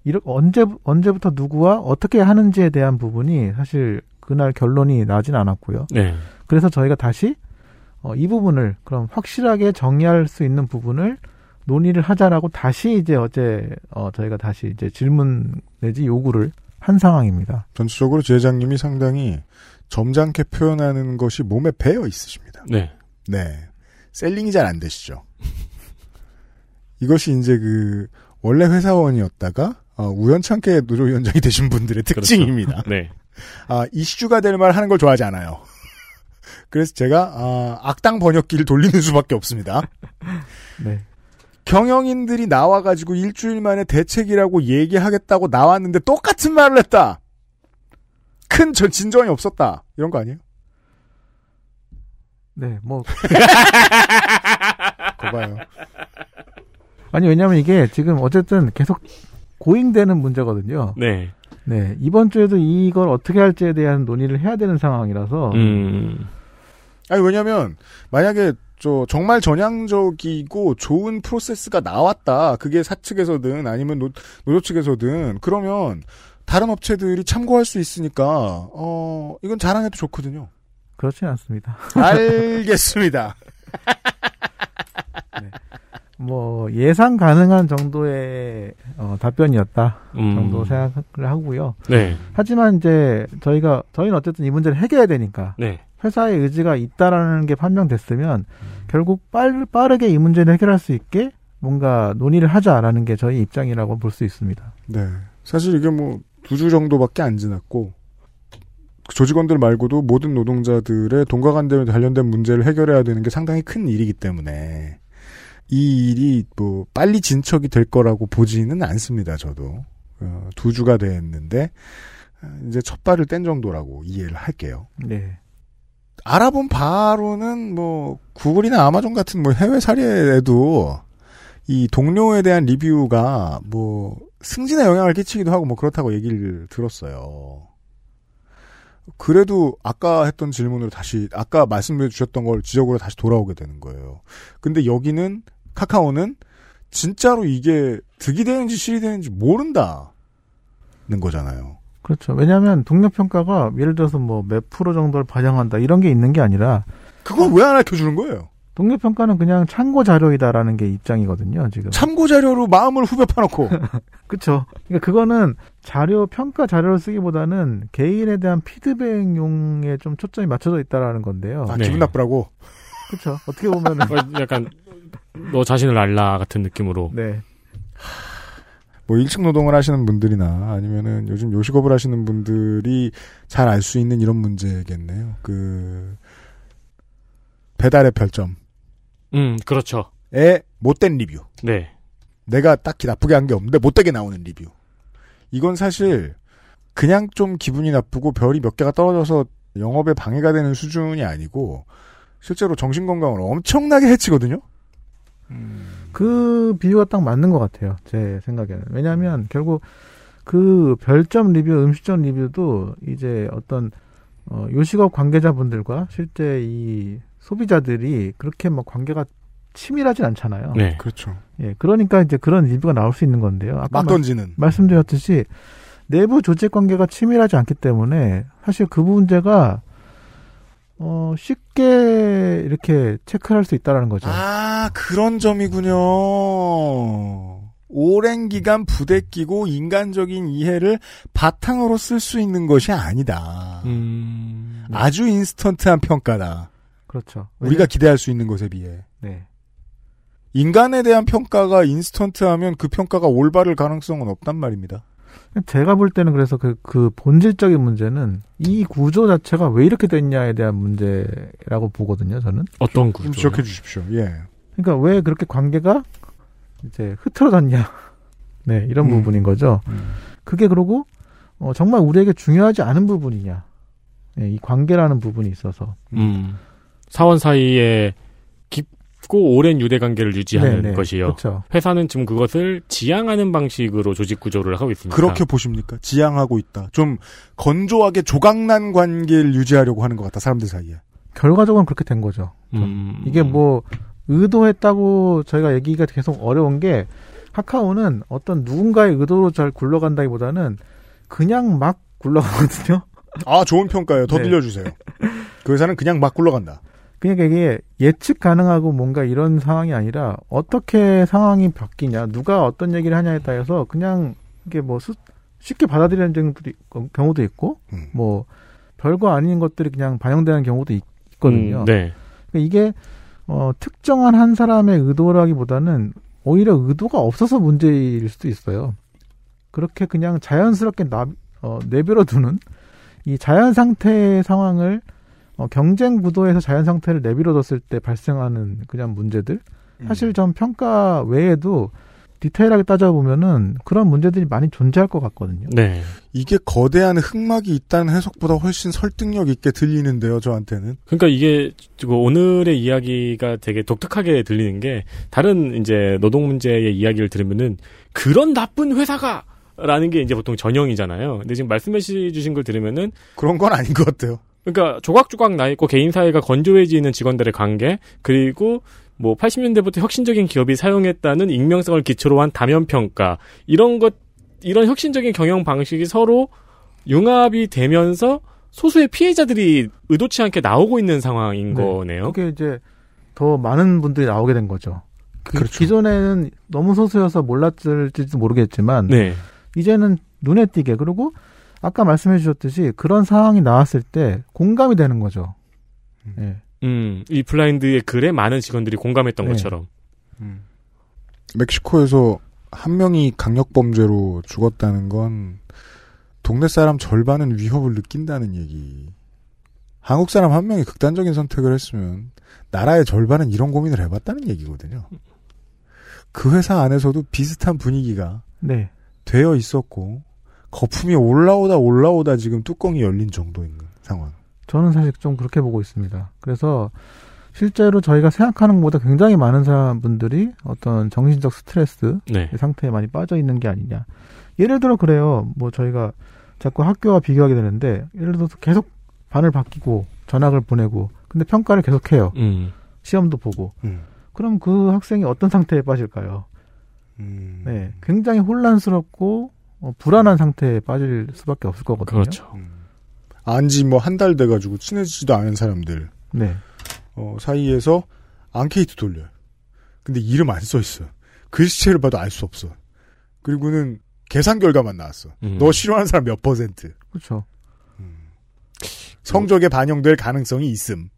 Speaker 10: 이렇 언제 언제부터 누구와 어떻게 하는지에 대한 부분이 사실 그날 결론이 나진 않았고요.
Speaker 3: 네.
Speaker 10: 그래서 저희가 다시 어, 이 부분을 그럼 확실하게 정리할 수 있는 부분을 논의를 하자라고 다시 이제 어제 어, 저희가 다시 이제 질문 내지 요구를 한 상황입니다.
Speaker 2: 전체적으로 제장님이 상당히 점잖게 표현하는 것이 몸에 배어 있으십니다.
Speaker 3: 네.
Speaker 2: 네. 셀링이 잘 안 되시죠. 이것이 이제 그 원래 회사원이었다가 어, 우연찮게 노조위원장이 되신 분들의 특징입니다.
Speaker 3: 네.
Speaker 2: 아, 이슈가 될 말 하는 걸 좋아하지 않아요. 그래서 제가 아, 악당 번역기를 돌리는 수밖에 없습니다.
Speaker 10: 네.
Speaker 2: 경영인들이 나와가지고 일주일 만에 대책이라고 얘기하겠다고 나왔는데 똑같은 말을 했다. 큰 전- 진전이 없었다. 이런 거 아니에요?
Speaker 10: 네, 뭐
Speaker 2: 거 봐요.
Speaker 10: 아니 왜냐면 이게 지금 어쨌든 계속 고잉되는 문제거든요.
Speaker 3: 네.
Speaker 10: 네, 이번 주에도 이걸 어떻게 할지에 대한 논의를 해야 되는 상황이라서
Speaker 3: 음.
Speaker 2: 아니 왜냐면 만약에 저 정말 전향적이고 좋은 프로세스가 나왔다. 그게 사측에서든 아니면 노, 노조 측에서든 그러면 다른 업체들이 참고할 수 있으니까 어 이건 자랑해도 좋거든요.
Speaker 10: 그렇진 않습니다.
Speaker 2: 알겠습니다.
Speaker 10: 네. 뭐 예상 가능한 정도의 어, 답변이었다
Speaker 3: 음.
Speaker 10: 정도 생각을 하고요.
Speaker 3: 네.
Speaker 10: 하지만 이제 저희가 저희는 어쨌든 이 문제를 해결해야 되니까
Speaker 3: 네.
Speaker 10: 회사의 의지가 있다라는 게 판명됐으면 결국 빨, 빠르게 이 문제를 해결할 수 있게 뭔가 논의를 하자라는 게 저희 입장이라고 볼 수 있습니다.
Speaker 2: 네. 사실 이게 뭐 두 주 정도밖에 안 지났고 조직원들 말고도 모든 노동자들의 돈과 관련된 관련된 문제를 해결해야 되는 게 상당히 큰 일이기 때문에 이 일이 뭐 빨리 진척이 될 거라고 보지는 않습니다. 저도 어, 두 주가 됐는데 이제 첫 발을 뗀 정도라고 이해를 할게요.
Speaker 10: 네.
Speaker 2: 알아본 바로는 뭐 구글이나 아마존 같은 뭐 해외 사례에도 이 동료에 대한 리뷰가 뭐 승진에 영향을 끼치기도 하고 뭐 그렇다고 얘기를 들었어요. 그래도 아까 했던 질문으로 다시 아까 말씀해 주셨던 걸 지적으로 다시 돌아오게 되는 거예요. 근데 여기는 카카오는 진짜로 이게 득이 되는지 실이 되는지 모른다는 거잖아요.
Speaker 10: 그렇죠. 왜냐하면 동료 평가가 예를 들어서 뭐 몇 프로 정도를 반영한다 이런 게 있는 게 아니라
Speaker 2: 그걸 왜 안 알려주는 거예요?
Speaker 10: 동료 평가는 그냥 참고 자료이다라는 게 입장이거든요. 지금.
Speaker 2: 참고 자료로 마음을 후벼 파놓고.
Speaker 10: 그렇죠. 그러니까 그거는 자료 평가 자료를 쓰기보다는 개인에 대한 피드백용에 좀 초점이 맞춰져 있다라는 건데요.
Speaker 2: 아, 기분 나쁘라고.
Speaker 10: 그렇죠. 어떻게 보면
Speaker 3: 어, 약간 너 자신을 알라 같은 느낌으로.
Speaker 10: 네.
Speaker 2: 뭐 일찍 노동을 하시는 분들이나 아니면은 요즘 요식업을 하시는 분들이 잘 알 수 있는 이런 문제겠네요. 그 배달의 별점.
Speaker 3: 음, 그렇죠.
Speaker 2: 에 못된 리뷰.
Speaker 3: 네.
Speaker 2: 내가 딱히 나쁘게 한 게 없는데 못되게 나오는 리뷰. 이건 사실 그냥 좀 기분이 나쁘고 별이 몇 개가 떨어져서 영업에 방해가 되는 수준이 아니고 실제로 정신 건강을 엄청나게 해치거든요.
Speaker 10: 그 비유가 딱 맞는 것 같아요. 제 생각에는. 왜냐하면 결국 그 별점 리뷰, 음식점 리뷰도 이제 어떤 어, 요식업 관계자분들과 실제 이 소비자들이 그렇게 뭐 관계가 치밀하진 않잖아요.
Speaker 3: 네.
Speaker 2: 그렇죠.
Speaker 10: 예, 그러니까 이제 그런 리뷰가 나올 수 있는 건데요. 아까
Speaker 2: 막 던지는.
Speaker 10: 말, 씀드렸듯이 내부 조직 관계가 치밀하지 않기 때문에 사실 그 문제가 어, 쉽게 이렇게 체크할 수 있다라는 거죠.
Speaker 2: 아, 그런 점이군요. 오랜 기간 부대끼고 인간적인 이해를 바탕으로 쓸 수 있는 것이 아니다.
Speaker 3: 음.
Speaker 2: 아주 인스턴트한 평가다.
Speaker 10: 그렇죠.
Speaker 2: 우리가 기대할 수 있는 것에 비해.
Speaker 10: 네.
Speaker 2: 인간에 대한 평가가 인스턴트하면 그 평가가 올바를 가능성은 없단 말입니다.
Speaker 10: 제가 볼 때는 그래서 그, 그 본질적인 문제는 이 구조 자체가 왜 이렇게 됐냐에 대한 문제라고 보거든요, 저는.
Speaker 3: 어떤
Speaker 2: 좀
Speaker 3: 구조?
Speaker 2: 지적해 주십시오. 예.
Speaker 10: 그러니까 왜 그렇게 관계가 이제 흐트러졌냐. 네, 이런
Speaker 2: 음.
Speaker 10: 부분인 거죠. 그게 그러고, 어, 정말 우리에게 중요하지 않은 부분이냐. 네, 이 관계라는 부분이 있어서.
Speaker 3: 음. 사원 사이에 깊고 오랜 유대 관계를 유지하는
Speaker 10: 네, 네.
Speaker 3: 것이요.
Speaker 10: 그렇죠.
Speaker 3: 회사는 지금 그것을 지향하는 방식으로 조직 구조를 하고 있습니다.
Speaker 2: 그렇게 보십니까? 지향하고 있다. 좀 건조하게 조각난 관계를 유지하려고 하는 것 같다. 사람들 사이에.
Speaker 10: 결과적으로는 그렇게 된 거죠.
Speaker 3: 음.
Speaker 10: 이게 뭐 의도했다고 저희가 얘기가 계속 어려운 게 카카오는 어떤 누군가의 의도로 잘 굴러간다기보다는 그냥 막 굴러가거든요.
Speaker 2: 아, 좋은 평가예요. 더
Speaker 10: 네.
Speaker 2: 들려주세요. 그 회사는 그냥 막 굴러간다.
Speaker 10: 그러니까 이게 예측 가능하고 뭔가 이런 상황이 아니라 어떻게 상황이 바뀌냐, 누가 어떤 얘기를 하냐에 따라서 그냥 이게 뭐 수- 쉽게 받아들이는 경우도, 있- 경우도 있고,
Speaker 2: 음.
Speaker 10: 뭐 별거 아닌 것들이 그냥 반영되는 경우도 있, 거든요
Speaker 3: 음, 네.
Speaker 10: 그러니까 이게 어, 특정한 한 사람의 의도라기보다는 오히려 의도가 없어서 문제일 수도 있어요. 그렇게 그냥 자연스럽게 나, 어, 내버려 두는 이 자연 상태의 상황을 어, 경쟁 구도에서 자연 상태를 내버려뒀을 때 발생하는 그냥 문제들 사실 전 평가 외에도 디테일하게 따져보면은 그런 문제들이 많이 존재할 것 같거든요.
Speaker 3: 네.
Speaker 2: 이게 거대한 흑막이 있다는 해석보다 훨씬 설득력 있게 들리는데요, 저한테는.
Speaker 3: 그러니까 이게 그 오늘의 이야기가 되게 독특하게 들리는 게 다른 이제 노동 문제의 이야기를 들으면은 그런 나쁜 회사가 라는 게 이제 보통 전형이잖아요. 근데 지금 말씀해 주신 걸 들으면은
Speaker 2: 그런 건 아닌 것 같아요.
Speaker 3: 그러니까 조각조각 나 있고 개인 사회가 건조해지는 직원들의 관계 그리고 뭐 80년대부터 혁신적인 기업이 사용했다는 익명성을 기초로 한 다면 평가 이런 것 이런 혁신적인 경영 방식이 서로 융합이 되면서 소수의 피해자들이 의도치 않게 나오고 있는 상황인
Speaker 10: 네.
Speaker 3: 거네요.
Speaker 10: 그게 이제 더 많은 분들이 나오게 된 거죠. 그
Speaker 3: 그렇죠.
Speaker 10: 기존에는 너무 소수여서 몰랐을지도 모르겠지만
Speaker 3: 네.
Speaker 10: 이제는 눈에 띄게 그리고 아까 말씀해 주셨듯이 그런 상황이 나왔을 때 공감이 되는 거죠. 예.
Speaker 3: 음, 이 블라인드의 글에 많은 직원들이 공감했던
Speaker 10: 네.
Speaker 3: 것처럼.
Speaker 2: 멕시코에서 한 명이 강력 범죄로 죽었다는 건 동네 사람 절반은 위협을 느낀다는 얘기. 한국 사람 한 명이 극단적인 선택을 했으면 나라의 절반은 이런 고민을 해봤다는 얘기거든요. 그 회사 안에서도 비슷한 분위기가
Speaker 10: 네.
Speaker 2: 되어 있었고 거품이 올라오다 올라오다 지금 뚜껑이 열린 정도인 상황.
Speaker 10: 저는 사실 좀 그렇게 보고 있습니다. 그래서 실제로 저희가 생각하는 것보다 굉장히 많은 사람분들이 어떤 정신적 스트레스
Speaker 3: 네.
Speaker 10: 상태에 많이 빠져 있는 게 아니냐. 예를 들어 그래요. 뭐 저희가 자꾸 학교와 비교하게 되는데 예를 들어서 계속 반을 바뀌고 전학을 보내고 근데 평가를 계속해요.
Speaker 3: 음.
Speaker 10: 시험도 보고.
Speaker 2: 음.
Speaker 10: 그럼 그 학생이 어떤 상태에 빠질까요?
Speaker 2: 음.
Speaker 10: 네, 굉장히 혼란스럽고 어, 불안한 상태에 빠질 수밖에 없을 거거든요.
Speaker 3: 그렇죠.
Speaker 2: 안지 뭐 한 달 돼가지고 친해지지도 않은 사람들
Speaker 10: 네.
Speaker 2: 어, 사이에서 앙케이트 돌려요. 근데 이름 안 써 있어요. 글씨체를 봐도 알 수 없어. 그리고는 계산 결과만 나왔어.
Speaker 3: 음.
Speaker 2: 너 싫어하는 사람 몇 퍼센트.
Speaker 10: 그렇죠.
Speaker 2: 성적에 반영될 가능성이 있음.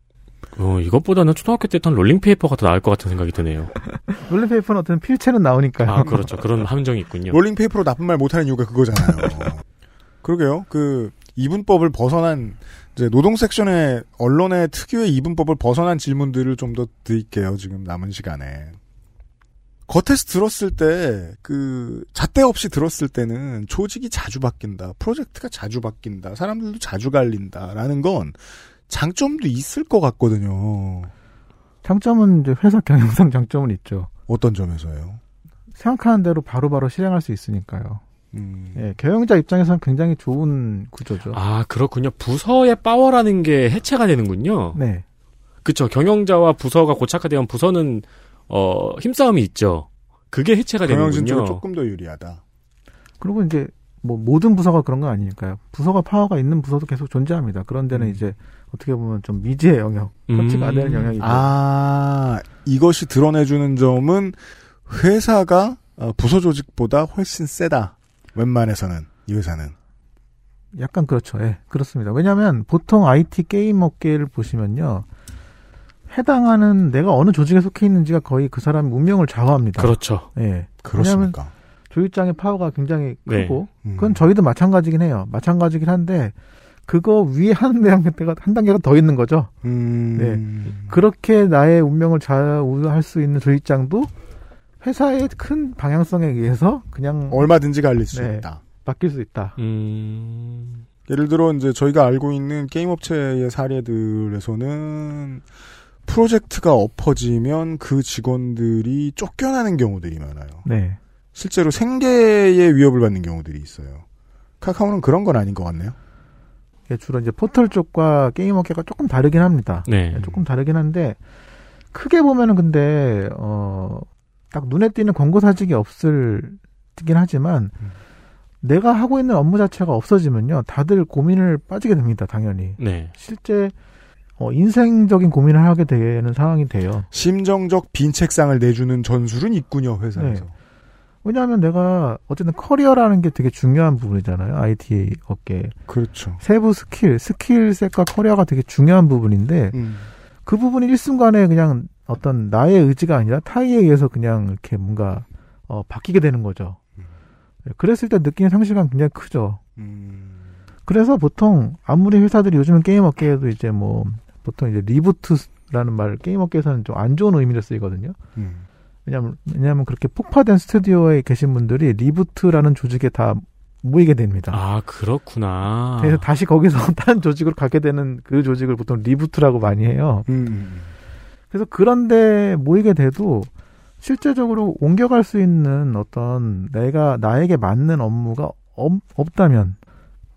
Speaker 3: 어, 이것보다는 초등학교 때 했던 롤링페이퍼가 더 나을 것 같은 생각이 드네요.
Speaker 10: 롤링페이퍼는 어떤 필체는 나오니까요.
Speaker 3: 아, 그렇죠. 그런 함정이 있군요.
Speaker 2: 롤링페이퍼로 나쁜 말 못하는 이유가 그거잖아요. 그러게요. 그 이분법을 벗어난 이제 노동 섹션의 언론의 특유의 이분법을 벗어난 질문들을 좀 더 드릴게요. 지금 남은 시간에. 겉에서 들었을 때, 그, 잣대 없이 들었을 때는 조직이 자주 바뀐다. 프로젝트가 자주 바뀐다. 사람들도 자주 갈린다. 라는 건 장점도 있을 것 같거든요.
Speaker 10: 장점은 이제 회사 경영상 장점은 있죠.
Speaker 2: 어떤 점에서요?
Speaker 10: 생각하는 대로 바로 바로 실행할 수 있으니까요.
Speaker 2: 음.
Speaker 10: 예, 경영자 입장에서는 굉장히 좋은 구조죠.
Speaker 3: 아, 그렇군요. 부서의 파워라는 게 해체가 되는군요.
Speaker 10: 네.
Speaker 3: 그쵸. 경영자와 부서가 고착화되면 부서는, 어, 힘싸움이 있죠. 그게 해체가
Speaker 2: 경영진 쪽은
Speaker 3: 되는군요.
Speaker 2: 조금 더 유리하다.
Speaker 10: 그리고 이제 뭐 모든 부서가 그런 건 아니니까요. 부서가 파워가 있는 부서도 계속 존재합니다. 그런 데는 이제 어떻게 보면 좀 미지의 영역, 터치가 안 되는 영역이고.
Speaker 2: 아, 이것이 드러내주는 점은 회사가 어, 부서 조직보다 훨씬 세다. 웬만해서는 이 회사는.
Speaker 10: 약간 그렇죠. 예, 그렇습니다. 왜냐하면 보통 IT 게임 업계를 보시면요. 해당하는 내가 어느 조직에 속해 있는지가 거의 그 사람의 운명을 좌우합니다.
Speaker 3: 그렇죠.
Speaker 10: 예.
Speaker 2: 그렇습니까?
Speaker 10: 조직장의 파워가 굉장히
Speaker 3: 네.
Speaker 10: 크고
Speaker 2: 음.
Speaker 10: 그건 저희도 마찬가지긴 해요. 마찬가지긴 한데 그거 위에 한 단계가 한 단계가 더 있는 거죠.
Speaker 2: 음.
Speaker 10: 네. 그렇게 나의 운명을 좌우할 수 있는 조직장도 회사의 큰 방향성에 의해서 그냥
Speaker 2: 얼마든지 갈릴 수
Speaker 10: 네,
Speaker 2: 있다.
Speaker 10: 바뀔 수 있다.
Speaker 3: 음,
Speaker 2: 예를 들어 이제 저희가 알고 있는 게임 업체의 사례들에서는 프로젝트가 엎어지면 그 직원들이 쫓겨나는 경우들이 많아요.
Speaker 10: 네.
Speaker 2: 실제로 생계에 위협을 받는 경우들이 있어요. 카카오는 그런 건 아닌 것 같네요.
Speaker 10: 이게 주로 이제 포털 쪽과 게임 업계가 조금 다르긴 합니다.
Speaker 3: 네.
Speaker 10: 조금 다르긴 한데 크게 보면은 근데 어딱 눈에 띄는 광고 사직이 없을긴 하지만 내가 하고 있는 업무 자체가 없어지면요 다들 고민을 빠지게 됩니다 당연히
Speaker 3: 네.
Speaker 10: 실제 어, 인생적인 고민을 하게 되는 상황이 돼요.
Speaker 2: 심정적 빈 책상을 내주는 전술은 있군요, 회사에서.
Speaker 10: 네. 왜냐하면 내가 어쨌든 커리어라는 게 되게 중요한 부분이잖아요. IT 업계.
Speaker 2: 그렇죠.
Speaker 10: 세부 skill, skill set과 커리어가 되게 중요한 부분인데
Speaker 2: 음.
Speaker 10: 그 부분이 일순간에 그냥 어떤 나의 의지가 아니라 타의에 의해서 그냥 이렇게 뭔가 어, 바뀌게 되는 거죠. 네, 그랬을 때 느끼는 상실감 굉장히 크죠. 그래서 보통 아무리 회사들이 요즘은 게임 업계에도 이제 뭐 보통 이제 reboot라는 말 게임 업계에서는 좀 안 좋은 의미로 쓰이거든요.
Speaker 2: 음.
Speaker 10: 왜냐면 왜냐면 그렇게 폭파된 스튜디오에 계신 분들이 reboot라는 조직에 다 모이게 됩니다.
Speaker 3: 아, 그렇구나.
Speaker 10: 그래서 다시 거기서 다른 조직으로 가게 되는 그 조직을 보통 reboot라고 많이 해요.
Speaker 2: 음.
Speaker 10: 그래서 그런데 모이게 돼도 실제적으로 옮겨갈 수 있는 어떤 내가 나에게 맞는 업무가 없, 없다면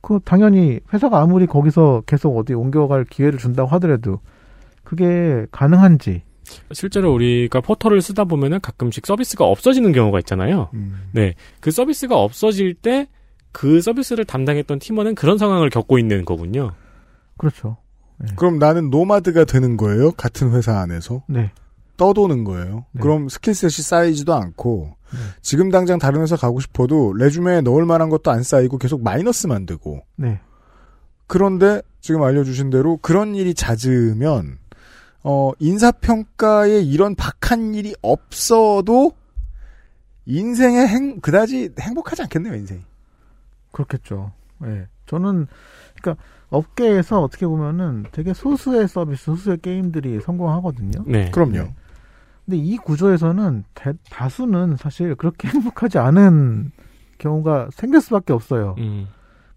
Speaker 10: 그 당연히 회사가 아무리 거기서 계속 어디 옮겨갈 기회를 준다고 하더라도 그게 가능한지
Speaker 3: 실제로 우리가 포털을 쓰다 보면은 가끔씩 서비스가 없어지는 경우가 있잖아요.
Speaker 2: 음.
Speaker 3: 네. 그 서비스가 없어질 때 그 서비스를 담당했던 팀원은 그런 상황을 겪고 있는 거군요.
Speaker 10: 그렇죠.
Speaker 2: 그럼 나는 nomad가 되는 거예요? 같은 회사 안에서?
Speaker 10: 네.
Speaker 2: 떠도는 거예요.
Speaker 10: 네.
Speaker 2: 그럼 skill set이 쌓이지도 않고 지금 당장 다른 회사 가고 싶어도 resume에 넣을 만한 것도 안 쌓이고 계속 마이너스만 되고
Speaker 10: 네.
Speaker 2: 그런데 지금 알려주신 대로 그런 일이 잦으면 어 인사평가에 이런 박한 일이 없어도 인생에 행 그다지 행복하지 않겠네요 인생이.
Speaker 10: 그렇겠죠. 예. 저는 그러니까 업계에서 어떻게 보면은 되게 소수의 서비스, 소수의 게임들이 성공하거든요.
Speaker 3: 네.
Speaker 2: 그럼요.
Speaker 10: 근데 이 구조에서는 대, 다수는 사실 그렇게 행복하지 않은 경우가 생길 수밖에 없어요.
Speaker 3: 음.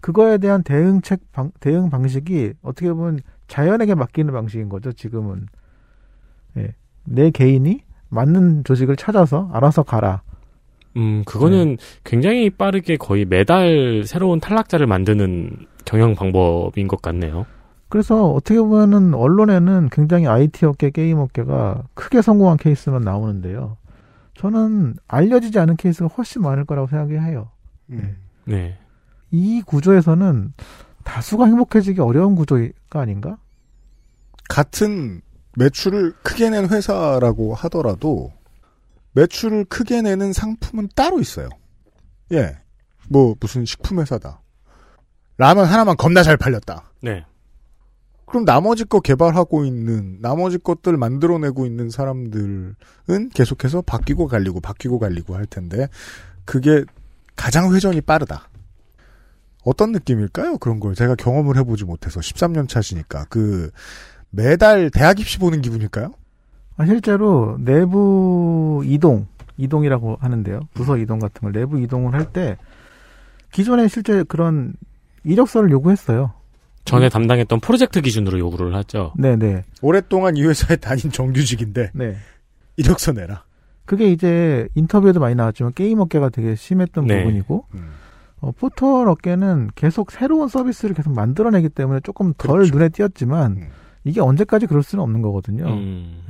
Speaker 10: 그거에 대한 대응책 방, 대응 방식이 어떻게 보면 자연에게 맡기는 방식인 거죠. 지금은 예. 내 개인이 맞는 조직을 찾아서 알아서 가라.
Speaker 3: 음, 그거는 굉장히 빠르게 거의 매달 새로운 탈락자를 만드는 경영 방법인 것 같네요.
Speaker 10: 그래서 어떻게 보면은 언론에는 굉장히 IT 업계, 게임 업계가 크게 성공한 케이스만 나오는데요. 저는 알려지지 않은 케이스가 훨씬 많을 거라고 생각해요.
Speaker 2: 음.
Speaker 3: 네.
Speaker 10: 이 구조에서는 다수가 행복해지기 어려운 구조가 아닌가?
Speaker 2: 같은 매출을 크게 낸 회사라고 하더라도 매출을 크게 내는 상품은 따로 있어요. 예. 뭐 무슨 식품 회사다. 라면 하나만 겁나 잘 팔렸다.
Speaker 3: 네.
Speaker 2: 그럼 나머지 거 개발하고 있는 나머지 것들 만들어내고 있는 사람들은 계속해서 바뀌고 갈리고 바뀌고 갈리고 할 텐데 그게 가장 회전이 빠르다. 어떤 느낌일까요? 그런 걸 제가 경험을 해보지 못해서 13년 차시니까 그 매달 대학 입시 보는 기분일까요?
Speaker 10: 아, 실제로 내부 이동, 이동이라고 하는데요. 부서 이동 같은 걸 내부 이동을 할 때 기존에 실제 그런 이력서를 요구했어요.
Speaker 3: 전에 담당했던 프로젝트 기준으로 요구를 하죠.
Speaker 10: 네네.
Speaker 2: 오랫동안 이 회사에 다닌 정규직인데
Speaker 10: 네.
Speaker 2: 이력서 내라.
Speaker 10: 그게 이제 인터뷰에도 많이 나왔지만 게임 업계가 되게 심했던
Speaker 3: 네.
Speaker 10: 부분이고
Speaker 2: 음.
Speaker 10: 어, 포털 업계는 계속 새로운 서비스를 계속 만들어내기 때문에 조금 덜
Speaker 2: 그렇죠.
Speaker 10: 눈에 띄었지만
Speaker 2: 음.
Speaker 10: 이게 언제까지 그럴 수는 없는 거거든요.
Speaker 3: 음.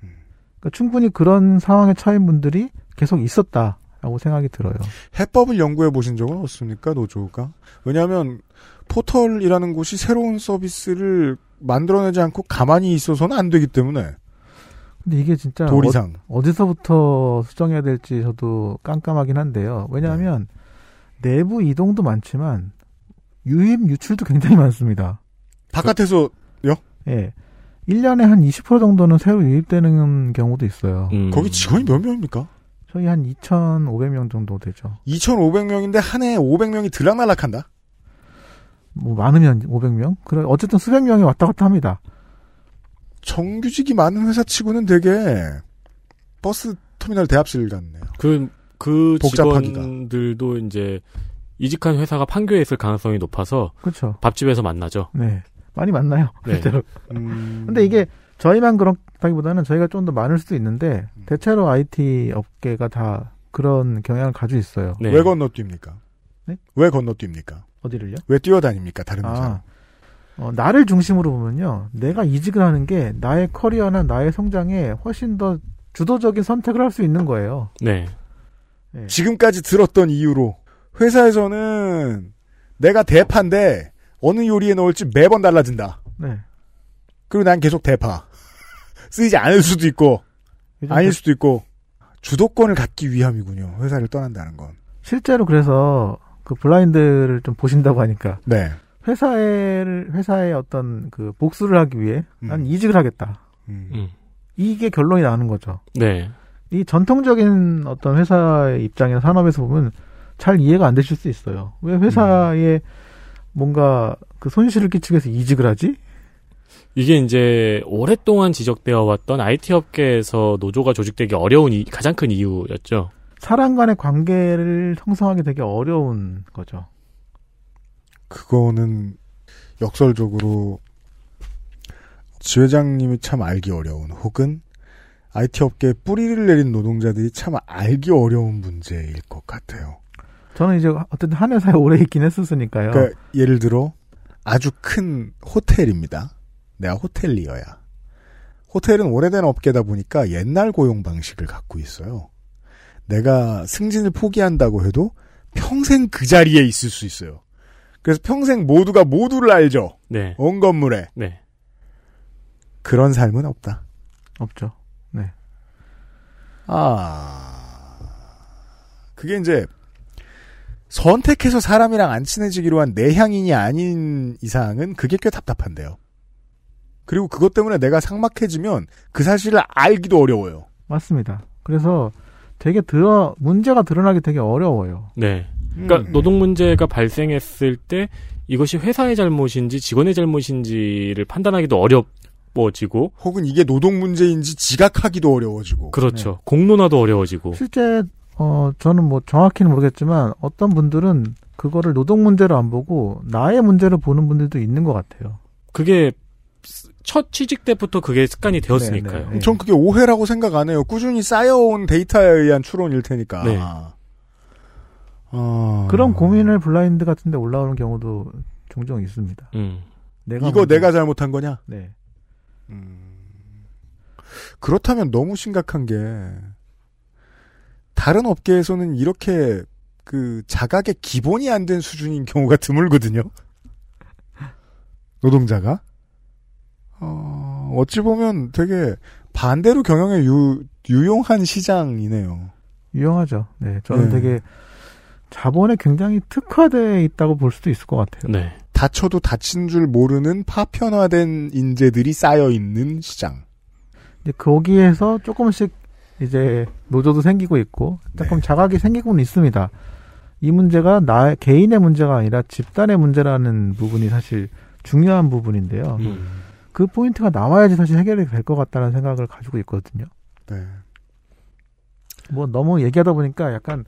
Speaker 10: 그러니까 충분히 그런 상황에 처한 분들이 계속 있었다라고 생각이 들어요.
Speaker 2: 해법을 연구해 보신 적은 없습니까, 노조가? 왜냐하면 포털이라는 곳이 새로운 서비스를 만들어내지 않고 가만히 있어서는 안 되기 때문에
Speaker 10: 근데 이게 진짜
Speaker 2: 도리상.
Speaker 10: 어, 디서부터 수정해야 될지 저도 깜깜하긴 한데요. 왜냐하면 내부 이동도 많지만 유입 유출도 굉장히 많습니다.
Speaker 2: 바깥에서요?
Speaker 10: 예. 1년에 한 20% 정도는 새로 유입되는 경우도 있어요.
Speaker 3: 음.
Speaker 2: 거기 직원이 몇 명입니까?
Speaker 10: 저희 한 2,500명 정도 되죠.
Speaker 2: 2,500명인데 한 해에 500명이 들락날락한다?
Speaker 10: 뭐 많으면 500명? 그래 어쨌든 수백 명이 왔다 갔다 합니다.
Speaker 2: 정규직이 많은 회사 치고는 되게 버스 터미널 대합실 같네요.
Speaker 3: 그, 그
Speaker 2: 복잡하기가.
Speaker 3: 직원들도 이제 이직한 회사가 판교에 있을 가능성이 높아서
Speaker 10: 그렇죠.
Speaker 3: 밥집에서 만나죠.
Speaker 10: 네. 많이 만나요.
Speaker 3: 네.
Speaker 10: 실제로.
Speaker 2: 음,
Speaker 10: 근데 이게 저희만 그렇다기보다는 저희가 좀 더 많을 수도 있는데 대체로 IT 업계가 다 그런 경향을 가지고 있어요.
Speaker 3: 네.
Speaker 2: 왜 건너뜁니까?
Speaker 10: 네?
Speaker 2: 왜 건너뜁니까?
Speaker 10: 어디를요?
Speaker 2: 왜 뛰어다닙니까? 다른 회사.
Speaker 10: 아, 어, 나를 중심으로 보면요. 내가 이직을 하는 게 나의 커리어나 나의 성장에 훨씬 더 주도적인 선택을 할 수 있는 거예요.
Speaker 3: 네.
Speaker 10: 네.
Speaker 2: 지금까지 들었던 이유로 회사에서는 내가 대파인데 어느 요리에 넣을지 매번 달라진다.
Speaker 10: 네.
Speaker 2: 그리고 난 계속 대파. 쓰이지 않을 수도 있고 아닐
Speaker 10: 그-
Speaker 2: 수도 있고 주도권을 갖기 위함이군요. 회사를 떠난다는 건.
Speaker 10: 실제로 그래서 그 블라인드를 좀 보신다고 하니까
Speaker 2: 네.
Speaker 10: 회사의 회사의 어떤 그 복수를 하기 위해
Speaker 2: 음.
Speaker 10: 난 이직을 하겠다.
Speaker 2: 음.
Speaker 3: 음.
Speaker 10: 이게 결론이 나는 거죠.
Speaker 3: 네.
Speaker 10: 이 전통적인 어떤 회사의 입장이나 산업에서 보면 잘 이해가 안 되실 수 있어요. 왜 회사에 뭔가 그 손실을 끼치기 위해서 이직을 하지?
Speaker 3: 이게 이제 오랫동안 지적되어 왔던 IT 업계에서 노조가 조직되기 어려운 이- 가장 큰 이유였죠.
Speaker 10: 사람 간의 관계를 형성하기 되게 어려운 거죠.
Speaker 2: 그거는 역설적으로 지회장님이 참 알기 어려운 혹은 IT 업계에 뿌리를 내린 노동자들이 참 알기 어려운 문제일 것 같아요.
Speaker 10: 저는 이제 어쨌든 한 회사에 오래 있긴 했었으니까요.
Speaker 2: 그러니까 예를 들어 아주 큰 호텔입니다. 내가 호텔리어야. 호텔은 오래된 업계다 보니까 옛날 고용 방식을 갖고 있어요. 내가 승진을 포기한다고 해도 평생 그 자리에 있을 수 있어요. 그래서 평생 모두가 모두를 알죠.
Speaker 3: 네.
Speaker 2: 온 건물에.
Speaker 3: 네.
Speaker 2: 그런 삶은 없다.
Speaker 10: 없죠. 네.
Speaker 2: 아. 그게 이제 선택해서 사람이랑 안 친해지기로 한 내향인이 아닌 이상은 그게 꽤 답답한데요. 그리고 그것 때문에 내가 삭막해지면 그 사실을 알기도 어려워요.
Speaker 10: 맞습니다. 그래서 되게 드러 문제가 드러나기 되게 어려워요.
Speaker 3: 네. 그러니까
Speaker 2: 음.
Speaker 3: 노동 문제가 발생했을 때 이것이 회사의 잘못인지 직원의 잘못인지를 판단하기도 어려워지고
Speaker 2: 혹은 이게 노동 문제인지 지각하기도 어려워지고.
Speaker 3: 그렇죠. 공론화도 어려워지고
Speaker 10: 실제 어 저는 뭐 정확히는 모르겠지만 어떤 분들은 그거를 노동 문제로 안 보고 나의 문제로 보는 분들도 있는 것 같아요.
Speaker 3: 그게 첫 취직 때부터 그게 습관이 되었으니까요.
Speaker 10: 네, 네.
Speaker 2: 전 그게 오해라고 생각 안 해요. 꾸준히 쌓여온 데이터에 의한 추론일 테니까.
Speaker 3: 네.
Speaker 2: 어...
Speaker 10: 그런 고민을 블라인드 같은데 올라오는 경우도 종종 있습니다.
Speaker 3: 음.
Speaker 10: 내가
Speaker 2: 이거
Speaker 10: 먼저-
Speaker 2: 내가 잘못한 거냐?
Speaker 10: 네.
Speaker 2: 그렇다면 너무 심각한 게 다른 업계에서는 이렇게 그 자각의 기본이 안 된 수준인 경우가 드물거든요. 노동자가 어, 어찌 보면 되게 반대로 경영에 유, 유용한 시장이네요.
Speaker 10: 유용하죠. 네. 저는
Speaker 2: 네.
Speaker 10: 되게 자본에 굉장히 특화되어 있다고 볼 수도 있을 것 같아요.
Speaker 3: 네.
Speaker 2: 다쳐도 다친 줄 모르는 파편화된 인재들이 쌓여 있는 시장.
Speaker 10: 이제 거기에서 조금씩 이제 노조도 생기고 있고 조금 자각이 생기고는 있습니다. 이 문제가 나 개인의 문제가 아니라 집단의 문제라는 부분이 사실 중요한 부분인데요.
Speaker 3: 음.
Speaker 10: 그 포인트가 나와야지 사실 해결이 될 것 같다는 생각을 가지고 있거든요.
Speaker 2: 네.
Speaker 10: 뭐 너무 얘기하다 보니까 약간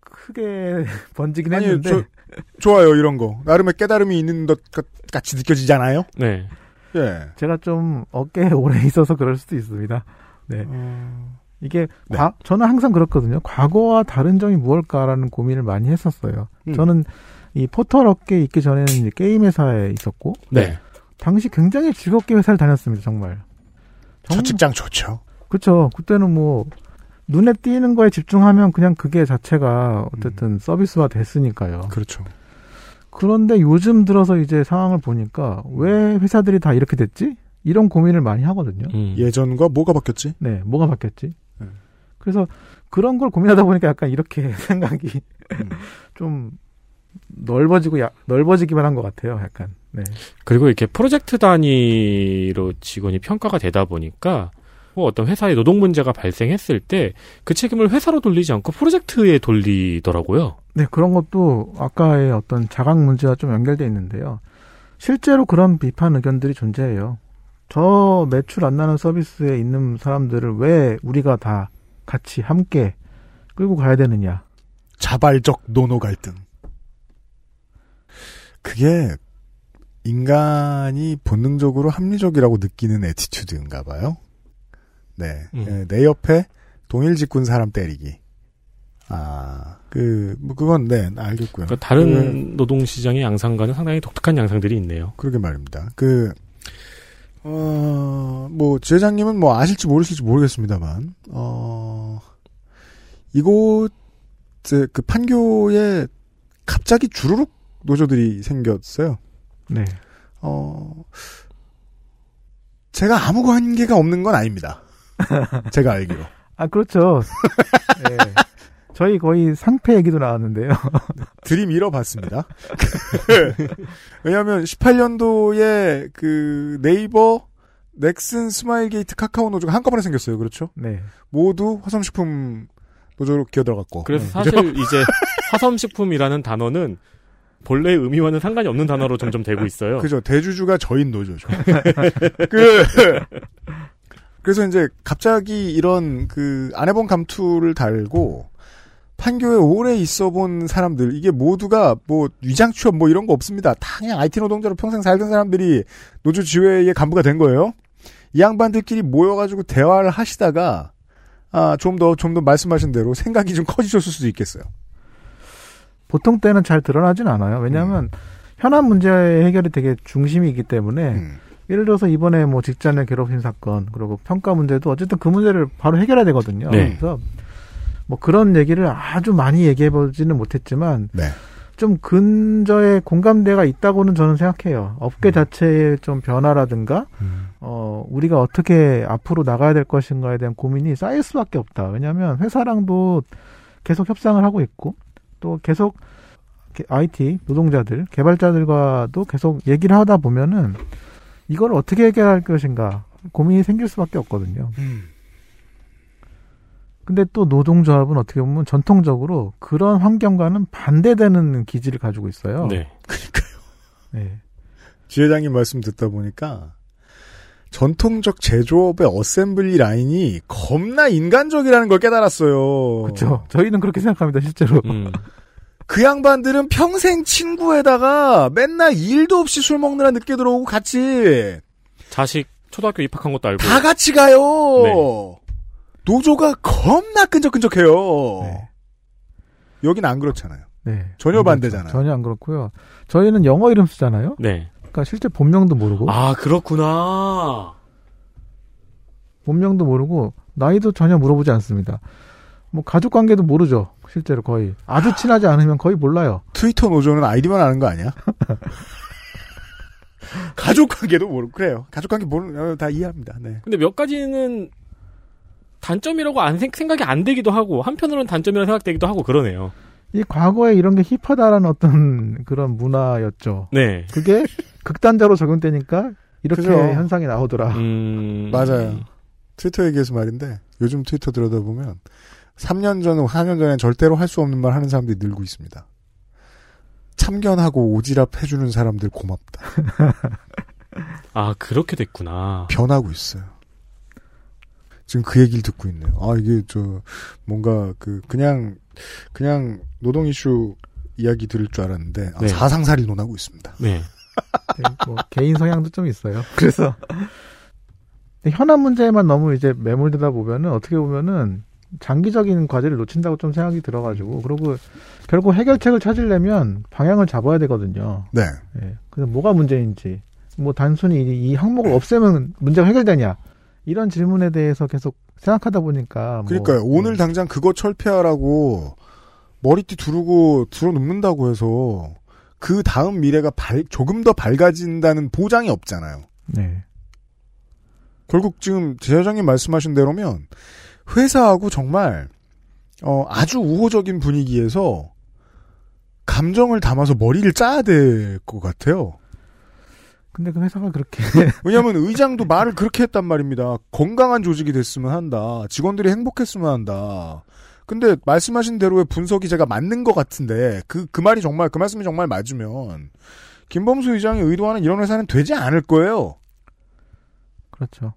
Speaker 10: 크게 번지긴
Speaker 2: 아니,
Speaker 10: 했는데
Speaker 2: 저, 좋아요, 이런 거. 나름의 깨달음이 있는 것 같- 같이 느껴지잖아요?
Speaker 3: 네.
Speaker 2: 예.
Speaker 10: 제가 좀 어깨에 오래 있어서 그럴 수도 있습니다. 네. 이게 과- 저는 항상 그렇거든요. 과거와 다른 점이 무엇일까라는 고민을 많이 했었어요.
Speaker 2: 음.
Speaker 10: 저는 이 포털 업계에 있기 전에는 이제 게임 회사에 있었고
Speaker 3: 네.
Speaker 10: 당시 굉장히 즐겁게 회사를 다녔습니다. 정말.
Speaker 2: 첫 직장 좋죠.
Speaker 10: 그렇죠. 그때는 뭐 눈에 띄는 거에 집중하면 그냥 그게 자체가 어쨌든 서비스화 됐으니까요.
Speaker 2: 그렇죠.
Speaker 10: 그런데 요즘 들어서 이제 상황을 보니까 왜 회사들이 다 이렇게 됐지? 이런 고민을 많이 하거든요.
Speaker 3: 음.
Speaker 2: 예전과 뭐가 바뀌었지?
Speaker 10: 네, 뭐가 바뀌었지?
Speaker 2: 음.
Speaker 10: 그래서 그런 걸 고민하다 보니까 약간 이렇게 생각이 좀 넓어지고 야, 넓어지기만 한 것 같아요. 약간. 네.
Speaker 3: 그리고 이렇게 프로젝트 단위로 직원이 평가가 되다 보니까 뭐 어떤 회사에 노동 문제가 발생했을 때 그 책임을 회사로 돌리지 않고 프로젝트에 돌리더라고요.
Speaker 10: 네, 그런 것도 아까의 어떤 자각 문제와 좀 연결돼 있는데요. 실제로 그런 비판 의견들이 존재해요. 저 매출 안 나는 서비스에 있는 사람들을 왜 우리가 다 같이 함께 끌고 가야 되느냐.
Speaker 2: 자발적 노노 갈등. 그게 인간이 본능적으로 합리적이라고 느끼는 attitude인가 봐요. 네.
Speaker 3: 음.
Speaker 2: 예, 내 옆에 동일 직군 사람 때리기. 아, 그, 뭐, 그건, 네, 알겠고요.
Speaker 3: 그러니까 다른 노동 시장의 양상과는 상당히 독특한 양상들이 있네요.
Speaker 2: 그러게 말입니다. 그, 어, 뭐, 지회장님은 뭐 아실지 모르실지 모르겠습니다만, 어, 이곳, 그 판교에 갑자기 주르륵 노조들이 생겼어요.
Speaker 10: 네.
Speaker 2: 어, 제가 아무 관계가 없는 건 아닙니다. 제가 알기로.
Speaker 10: 아, 그렇죠. 네. 저희 거의 상폐 얘기도 나왔는데요.
Speaker 2: 들이밀어 봤습니다. 왜냐하면 18년도에 그 네이버, 넥슨, 스마일게이트, 카카오 노조가 한꺼번에 생겼어요. 그렇죠?
Speaker 10: 네.
Speaker 2: 모두 화성식품 노조로 기어들어갔고.
Speaker 3: 그래서
Speaker 2: 네.
Speaker 3: 사실
Speaker 2: 그죠?
Speaker 3: 이제 화섬식품이라는 단어는 본래 의미와는 상관이 없는 단어로 점점 되고 있어요.
Speaker 2: 그죠. 대주주가 저인 노조죠. 그, 그래서 이제 갑자기 이런 그 안 해본 감투를 달고 판교에 오래 있어 본 사람들, 이게 모두가 뭐 위장 취업 뭐 이런 거 없습니다. 다 그냥 IT 노동자로 평생 살던 사람들이 노조 지회의 간부가 된 거예요. 이 양반들끼리 모여가지고 대화를 하시다가 아, 좀 더, 좀 더 말씀하신 대로 생각이 좀 커지셨을 수도 있겠어요.
Speaker 10: 보통 때는 잘 드러나진 않아요. 왜냐하면 음. 현안 문제의 해결이 되게 중심이 있기 때문에 음. 예를 들어서 이번에 뭐 직장내 괴롭힘 사건 그리고 평가 문제도 어쨌든 그 문제를 바로 해결해야 되거든요. 네. 그래서 뭐 그런 얘기를 아주 많이 얘기해 보지는 못했지만 네. 좀 근저에 공감대가 있다고는 저는 생각해요. 업계 음. 자체의 좀 변화라든가 음. 어 우리가 어떻게 앞으로 나가야 될 것인가에 대한 고민이 쌓일 수밖에 없다. 왜냐하면 회사랑도 계속 협상을 하고 있고 또 계속 IT 노동자들 개발자들과도 계속 얘기를 하다 보면은 이걸 어떻게 해결할 것인가 고민이 생길 수밖에 없거든요. 음. 근데 또 노동조합은 어떻게 보면 전통적으로 그런 환경과는 반대되는 기질을 가지고 있어요.
Speaker 2: 네. 그러니까요. 네. 지회장님 말씀 듣다 보니까 전통적 제조업의 어셈블리 라인이 겁나 인간적이라는 걸 깨달았어요.
Speaker 10: 그렇죠. 저희는 그렇게 생각합니다, 실제로. 음.
Speaker 2: 그 양반들은 평생 친구에다가 맨날 일도 없이 술 먹느라 늦게 들어오고 같이
Speaker 3: 자식 초등학교 입학한 것도 알고
Speaker 2: 다 같이 가요. 네. 노조가 겁나 끈적끈적해요. 네. 여긴 안 그렇잖아요. 네. 전혀 반대잖아요.
Speaker 10: 전혀 안 그렇고요. 저희는 영어 이름 쓰잖아요. 네. 그러니까 실제 본명도 모르고.
Speaker 3: 아 그렇구나.
Speaker 10: 본명도 모르고 나이도 전혀 물어보지 않습니다. 뭐 가족 관계도 모르죠. 실제로 거의 아주 친하지 않으면 거의 몰라요.
Speaker 2: 트위터 노조는 아이디만 아는 거 아니야? 가족 관계도 모르고 그래요. 가족 관계 모르는 어, 다 이해합니다. 네.
Speaker 3: 근데 몇 가지는 단점이라고 안 생각이 안 되기도 하고 한편으로는 단점이라고 생각되기도 하고 그러네요.
Speaker 10: 이 과거에 이런 게 힙하다라는 어떤 그런 문화였죠. 네. 그게 극단적으로 적용되니까 이렇게 그죠. 현상이 나오더라. 음...
Speaker 2: 맞아요. 트위터 얘기해서 말인데 요즘 트위터 들여다보면 3년 전, 4년 전에 절대로 할 수 없는 말 하는 사람들이 늘고 있습니다. 참견하고 오지랖 해주는 사람들 고맙다.
Speaker 3: 아, 그렇게 됐구나.
Speaker 2: 변하고 있어요. 지금 그 얘기를 듣고 있네요. 아, 이게 저, 뭔가 그, 그냥, 그냥 노동 이슈 이야기 들을 줄 알았는데, 아, 네. 사상살이 논하고 있습니다. 네.
Speaker 10: 네. 뭐 개인 성향도 좀 있어요. 그래서, 현안 문제에만 너무 이제 매몰되다 보면은, 어떻게 보면은, 장기적인 과제를 놓친다고 좀 생각이 들어가지고 그리고 결국 해결책을 찾으려면 방향을 잡아야 되거든요. 네. 네. 그래서 뭐가 문제인지 뭐 단순히 이 항목을 없애면 문제가 해결되냐 이런 질문에 대해서 계속 생각하다 보니까
Speaker 2: 뭐 그러니까요. 뭐, 오늘 네. 당장 그거 철폐하라고 머리띠 두르고 들어눕는다고 해서 그 다음 미래가 발, 조금 더 밝아진다는 보장이 없잖아요. 네. 결국 지금 제사장님 말씀하신 대로면 회사하고 정말 어, 아주 우호적인 분위기에서 감정을 담아서 머리를 짜야 될 것 같아요.
Speaker 10: 근데 그 회사가 그렇게
Speaker 2: 왜냐하면 의장도 말을 그렇게 했단 말입니다. 건강한 조직이 됐으면 한다. 직원들이 행복했으면 한다. 근데 말씀하신 대로의 분석이 제가 맞는 것 같은데 그그 그 말이 정말 그 말씀이 정말 맞으면 김범수 의장이 의도하는 이런 회사는 되지 않을 거예요.
Speaker 10: 그렇죠.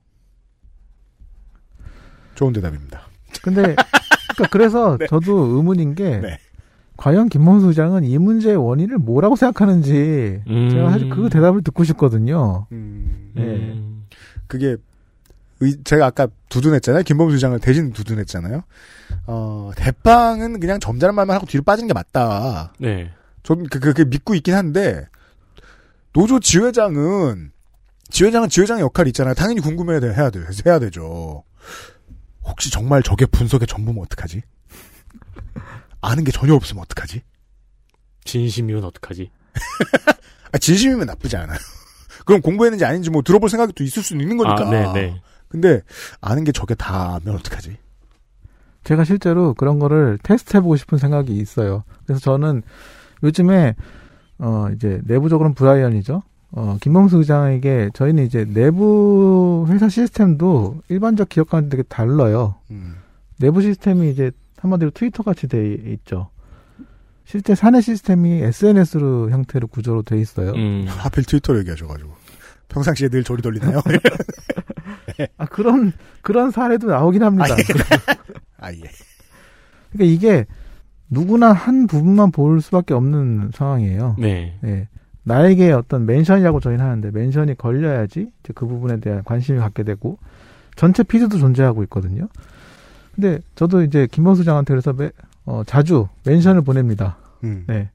Speaker 2: 좋은 대답입니다.
Speaker 10: 근데 그러니까 그래서 네. 저도 의문인 게 네. 과연 김범수 의장은 이 문제의 원인을 뭐라고 생각하는지 음. 제가 사실 그 대답을 듣고 싶거든요. 음. 네.
Speaker 2: 그게 의, 제가 아까 두둔했잖아요. 김범수 의장을 대신 두둔했잖아요. 어, 대빵은 그냥 점잖은 말만 하고 뒤로 빠지는 게 맞다. 네. 저는 그, 그, 그 믿고 있긴 한데 노조 지회장은 지회장은 지회장의 역할이 있잖아요. 당연히 궁금해야 돼, 해야 돼, 해야 되죠. 혹시 정말 저게 분석의 전부면 어떡하지? 아는 게 전혀 없으면 어떡하지?
Speaker 3: 진심이면 어떡하지?
Speaker 2: 아, 진심이면 나쁘지 않아요. 그럼 공부했는지 아닌지 뭐 들어볼 생각도 있을 수 있는 거니까. 아, 네, 네. 근데 아는 게 저게 다면 어떡하지?
Speaker 10: 제가 실제로 그런 거를 테스트 해보고 싶은 생각이 있어요. 그래서 저는 요즘에 어 이제 내부적으로는 브라이언이죠. 어, 김범수 의장에게 저희는 이제 내부 회사 시스템도 일반적 기업 과는 되게 달라요. 음. 내부 시스템이 이제 한마디로 트위터 같이 돼 있죠. 실제 사내 시스템이 SNS로 형태로 구조로 돼 있어요. 음.
Speaker 2: 하필 트위터 얘기하셔가지고 평상시에 늘 조리 돌리나요?
Speaker 10: 아 그런 그런 사례도 나오긴 합니다. 아, 예. 아, 예. 그러니까 이게 누구나 한 부분만 볼 수밖에 없는 상황이에요. 네. 네. 나에게 어떤 멘션이라고 저희는 하는데 멘션이 걸려야지 그 부분에 대한 관심이 갖게 되고 전체 피드도 존재하고 있거든요. 근데 저도 이제 김범수 장한테 그래서 매, 어, 자주 멘션을 보냅니다.
Speaker 2: 음.
Speaker 10: 네.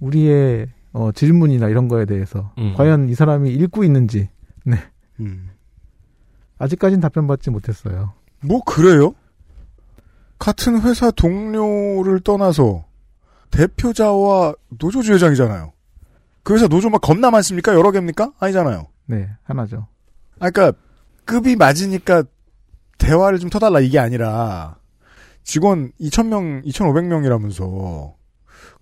Speaker 10: 우리의 어, 질문이나 이런 거에 대해서
Speaker 3: 음.
Speaker 10: 과연 이 사람이 읽고 있는지 네.
Speaker 2: 음.
Speaker 10: 아직까지는 답변 받지 못했어요.
Speaker 2: 뭐 그래요? 같은 회사 동료를 떠나서 대표자와 노조 주회장이잖아요. 그 회사 노조 막 겁나 많습니까? 여러 개입니까? 아니잖아요.
Speaker 10: 네, 하나죠.
Speaker 2: 아, 그러니까 급이 맞으니까 대화를 좀 터달라 이게 아니라 직원 2,000명, 2,500명이라면서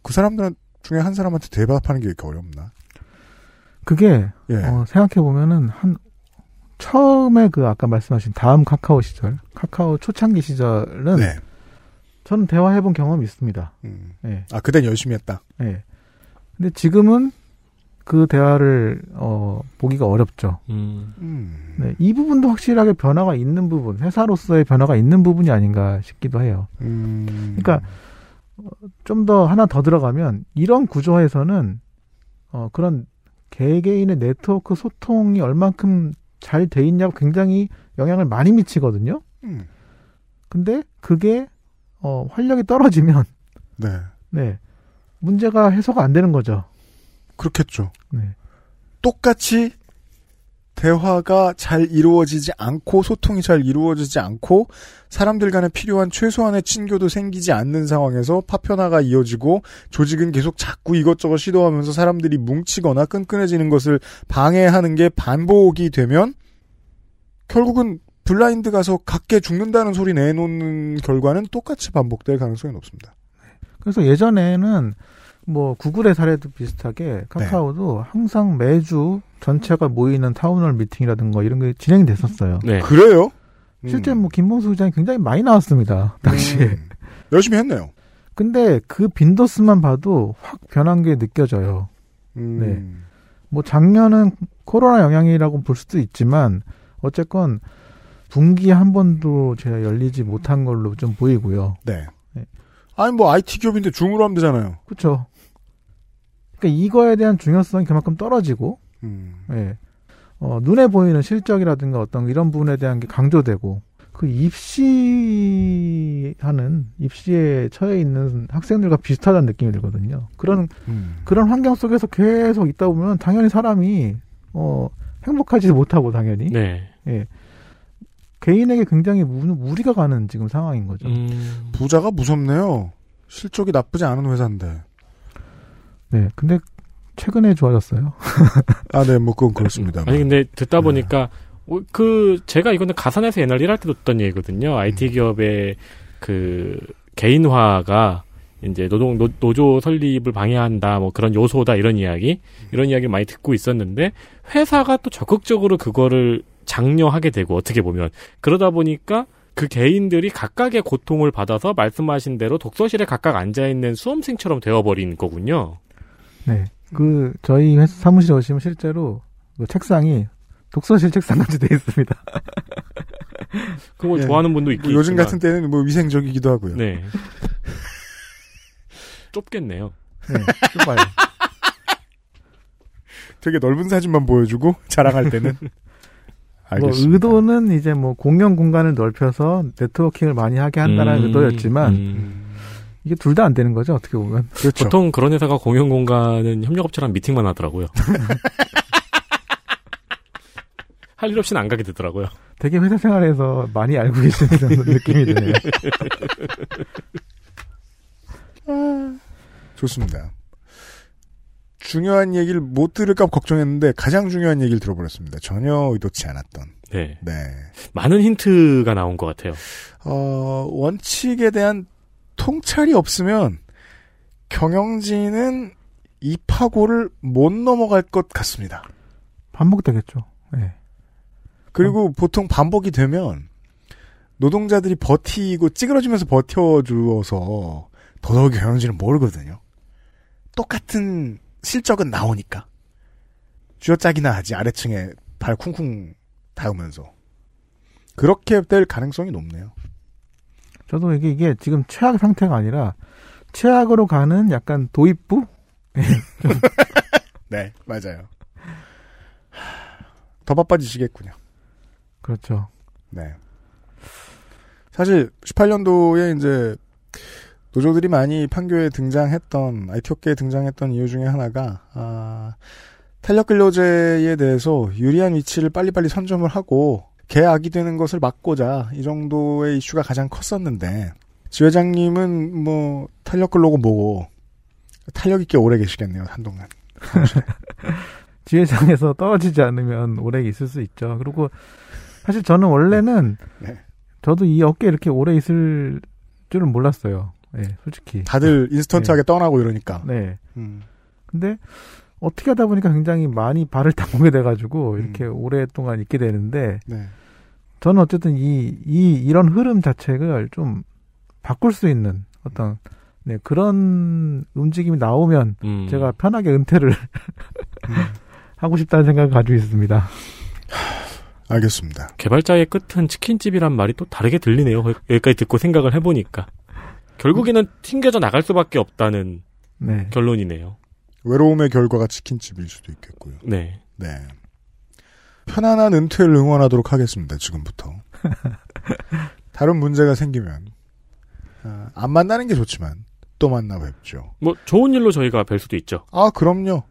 Speaker 2: 그 사람들 중에 한 사람한테 대답하는 게 이렇게 어렵나?
Speaker 10: 그게
Speaker 2: 예.
Speaker 10: 어, 생각해 보면은 한 처음에 그 아까 말씀하신 다음 카카오 시절, 카카오 초창기 시절은
Speaker 2: 네.
Speaker 10: 저는 대화해 본 경험이 있습니다.
Speaker 2: 음.
Speaker 10: 예.
Speaker 2: 아, 그땐 열심히 했다.
Speaker 10: 예. 근데 지금은 그 대화를 어 보기가 어렵죠.
Speaker 3: 음.
Speaker 2: 음.
Speaker 10: 네, 이 부분도 확실하게 변화가 있는 부분, 회사로서의 변화가 있는 부분이 아닌가 싶기도 해요.
Speaker 2: 음.
Speaker 10: 그러니까 좀 더 하나 더 들어가면 이런 구조에서는 어 그런 개개인의 네트워크 소통이 얼만큼 잘 돼 있냐고 굉장히 영향을 많이 미치거든요.
Speaker 2: 음.
Speaker 10: 근데 그게 어 활력이 떨어지면
Speaker 2: 네.
Speaker 10: 네. 문제가 해소가 안 되는 거죠.
Speaker 2: 그렇겠죠.
Speaker 10: 네.
Speaker 2: 똑같이 대화가 잘 이루어지지 않고 소통이 잘 이루어지지 않고 사람들 간에 필요한 최소한의 친교도 생기지 않는 상황에서 파편화가 이어지고 조직은 계속 자꾸 이것저것 시도하면서 사람들이 뭉치거나 끈끈해지는 것을 방해하는 게 반복이 되면 결국은 블라인드 가서 각계 죽는다는 소리 내놓는 결과는 똑같이 반복될 가능성이 높습니다.
Speaker 10: 그래서 예전에는 뭐 구글의 사례도 비슷하게 카카오도 항상 매주 전체가 모이는 town hall 미팅이라든가 이런 게 진행이 됐었어요.
Speaker 3: 네.
Speaker 2: 그래요?
Speaker 10: 실제 뭐 김범수 의장이 굉장히 많이 나왔습니다. 당시에.
Speaker 2: 음. 열심히 했네요.
Speaker 10: 근데 그 빈도수만 봐도 확 변한 게 느껴져요.
Speaker 2: 음.
Speaker 10: 네. 뭐 작년은 코로나 영향이라고 볼 수도 있지만 어쨌건 분기에 한 번도 제가 열리지 못한 걸로 좀 보이고요.
Speaker 2: 네.
Speaker 10: 네.
Speaker 2: 아니 뭐 IT 기업인데 줌으로 하면 되잖아요.
Speaker 10: 그렇죠. 그러니까 이거에 대한 중요성이 그만큼 떨어지고
Speaker 2: 음.
Speaker 10: 예. 어, 눈에 보이는 실적이라든가 어떤 이런 부분에 대한 게 강조되고 그 입시하는 입시에 처해 있는 학생들과 비슷하다는 느낌이 들거든요. 그런
Speaker 2: 음.
Speaker 10: 그런 환경 속에서 계속 있다 보면 당연히 사람이 어 행복하지 못하고 당연히
Speaker 3: 네.
Speaker 10: 예. 개인에게 굉장히 무, 무리가 가는 지금 상황인 거죠.
Speaker 3: 음.
Speaker 2: 부자가 무섭네요. 실적이 나쁘지 않은 회사인데.
Speaker 10: 네. 근데 최근에 좋아졌어요.
Speaker 2: 아, 네, 뭐 그건 그렇습니다.
Speaker 3: 아니 근데 듣다 보니까 어, 그 제가 이거는 가산에서 옛날 일할 때 듣던 얘기거든요. IT 기업의 그 개인화가 이제 노동 노, 노조 설립을 방해한다 뭐 그런 요소다 이런 이야기 이런 이야기를 많이 듣고 있었는데 회사가 또 적극적으로 그거를 장려하게 되고 어떻게 보면 그러다 보니까 그 개인들이 각각의 고통을 받아서 말씀하신 대로 독서실에 각각 앉아 있는 수험생처럼 되어버린 거군요.
Speaker 10: 네. 그 저희 회사 사무실에 오시면 실제로 그 책상이 독서실 책상같이 돼 있습니다.
Speaker 3: 그걸
Speaker 2: 예.
Speaker 3: 좋아하는 분도 있긴
Speaker 2: 뭐 요즘. 같은 때는 뭐 위생적이기도 하고요.
Speaker 3: 네. 좁겠네요.
Speaker 10: 네. 좁아요.
Speaker 2: 되게 넓은 사진만 보여주고 자랑할 때는
Speaker 10: 뭐
Speaker 2: 알겠습니다.
Speaker 10: 의도는 이제 뭐 공용 공간을 넓혀서 네트워킹을 많이 하게 한다는
Speaker 3: 음,
Speaker 10: 의도였지만
Speaker 3: 음.
Speaker 10: 이게 둘 다 안 되는 거죠 어떻게 보면.
Speaker 2: 그렇죠.
Speaker 3: 보통 그런 회사가 공용 공간은 협력업체랑 미팅만 하더라고요. 할 일 없이는 안 가게 되더라고요.
Speaker 10: 되게 회사 생활에서 많이 알고 계시는 느낌이 드네요.
Speaker 2: 좋습니다. 중요한 얘기를 못 들을까 걱정했는데 가장 중요한 얘기를 들어버렸습니다. 전혀 의도치 않았던.
Speaker 3: 네.
Speaker 2: 네.
Speaker 3: 많은 힌트가 나온 것 같아요.
Speaker 2: 어, 원칙에 대한 통찰이 없으면 경영진은 이 파고를 못 넘어갈 것 같습니다.
Speaker 10: 반복되겠죠. 네.
Speaker 2: 그리고 보통 반복이 되면 노동자들이 버티고 찌그러지면서 버텨주어서 더더욱 경영진은 모르거든요. 똑같은 실적은 나오니까. 쥐어짜기나 하지 아래층에 발 쿵쿵 닿으면서. 그렇게 될 가능성이 높네요.
Speaker 10: 저도 이게 이게 지금 최악 상태가 아니라 최악으로 가는 약간 도입부?
Speaker 2: 네, 맞아요. 더 바빠지시겠군요.
Speaker 10: 그렇죠.
Speaker 2: 네. 사실 18년도에 이제 노조들이 많이 판교에 등장했던 IT 업계에 등장했던 이유 중에 하나가 아, 탄력 근로제에 대해서 유리한 위치를 빨리빨리 선점을 하고 계약이 되는 것을 막고자 이 정도의 이슈가 가장 컸었는데 지 회장님은 뭐 탄력 근로고 뭐고 탄력 있게 오래 계시겠네요 한동안.
Speaker 10: 지회장에서 떨어지지 않으면 오래 있을 수 있죠. 그리고 사실 저는 원래는
Speaker 2: 네.
Speaker 10: 저도 이 업계에 이렇게 오래 있을 줄은 몰랐어요. 네, 솔직히.
Speaker 2: 다들 인스턴트하게 떠나고 이러니까.
Speaker 10: 네.
Speaker 2: 음.
Speaker 10: 근데 어떻게 하다 보니까 굉장히 많이 발을 담그게 돼가지고 이렇게 오랫동안 있게 되는데
Speaker 2: 네.
Speaker 10: 저는 어쨌든 이, 이, 이런 흐름 자체를 좀 바꿀 수 있는 어떤 네, 그런 움직임이 나오면
Speaker 3: 음.
Speaker 10: 제가 편하게 은퇴를 하고 싶다는 생각을 가지고 있습니다.
Speaker 2: 알겠습니다.
Speaker 3: 개발자의 끝은 치킨집이란 말이 또 다르게 들리네요. 여기까지 듣고 생각을 해보니까. 결국에는 튕겨져 나갈 수밖에 없다는
Speaker 10: 네.
Speaker 3: 결론이네요.
Speaker 2: 외로움의 결과가 치킨집일 수도 있겠고요.
Speaker 3: 네.
Speaker 2: 네. 편안한 은퇴를 응원하도록 하겠습니다. 지금부터. 다른 문제가 생기면 아, 안 만나는 게 좋지만 또 만나 뵙죠.
Speaker 3: 뭐 좋은 일로 저희가 뵐 수도 있죠.
Speaker 2: 아 그럼요.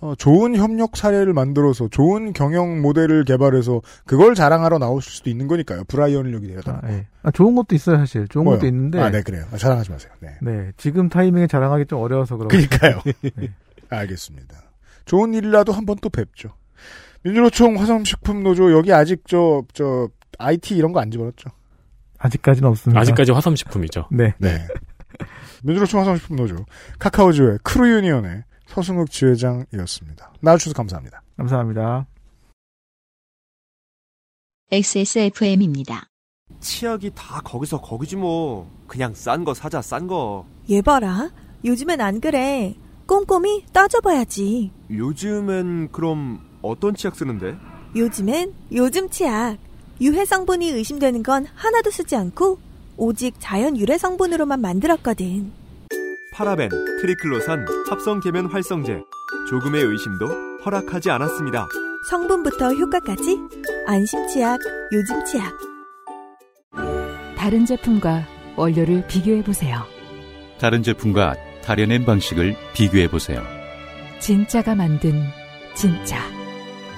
Speaker 2: 어, 좋은 협력 사례를 만들어서 좋은 경영 모델을 개발해서 그걸 자랑하러 나오실 수도 있는 거니까요. 브라이언을 여기 데려다.
Speaker 10: 아, 예. 아, 좋은 것도 있어요, 사실. 좋은
Speaker 2: 뭐요?
Speaker 10: 것도 있는데.
Speaker 2: 아, 네, 그래요. 아, 자랑하지 마세요. 네.
Speaker 10: 네, 지금 타이밍에 자랑하기 좀 어려워서 그런
Speaker 2: 그러니까요.
Speaker 10: 네.
Speaker 2: 알겠습니다. 좋은 일이라도 한 번 또 뵙죠. 민주노총 화성식품노조 여기 아직 저 저 IT 이런 거 안 집어넣었죠?
Speaker 10: 아직까지는 없습니다.
Speaker 3: 아직까지 화섬식품이죠.
Speaker 10: 네.
Speaker 2: 네. 민주노총 화섬식품노조 카카오지회 크루유니언의 서승욱 지회장이었습니다. 나와주셔서 감사합니다.
Speaker 10: 감사합니다.
Speaker 1: XSFM입니다.
Speaker 11: 치약이 다 거기서 거기지 뭐. 그냥 싼 거 사자 싼 거.
Speaker 12: 얘 봐라. 요즘엔 안 그래. 꼼꼼히 따져봐야지.
Speaker 11: 요즘엔 그럼 어떤 치약 쓰는데?
Speaker 12: 요즘엔 요즘 치약. 유해 성분이 의심되는 건 하나도 쓰지 않고 오직 자연 유래 성분으로만 만들었거든.
Speaker 11: 파라벤, 트리클로산, 합성 계면 활성제. 조금의 의심도 허락하지 않았습니다.
Speaker 12: 성분부터 효과까지 안심 치약, 요즘 치약.
Speaker 6: 다른 제품과 원료를 비교해 보세요.
Speaker 7: 다른 제품과 다려낸 방식을 비교해 보세요.
Speaker 6: 진짜가 만든 진짜.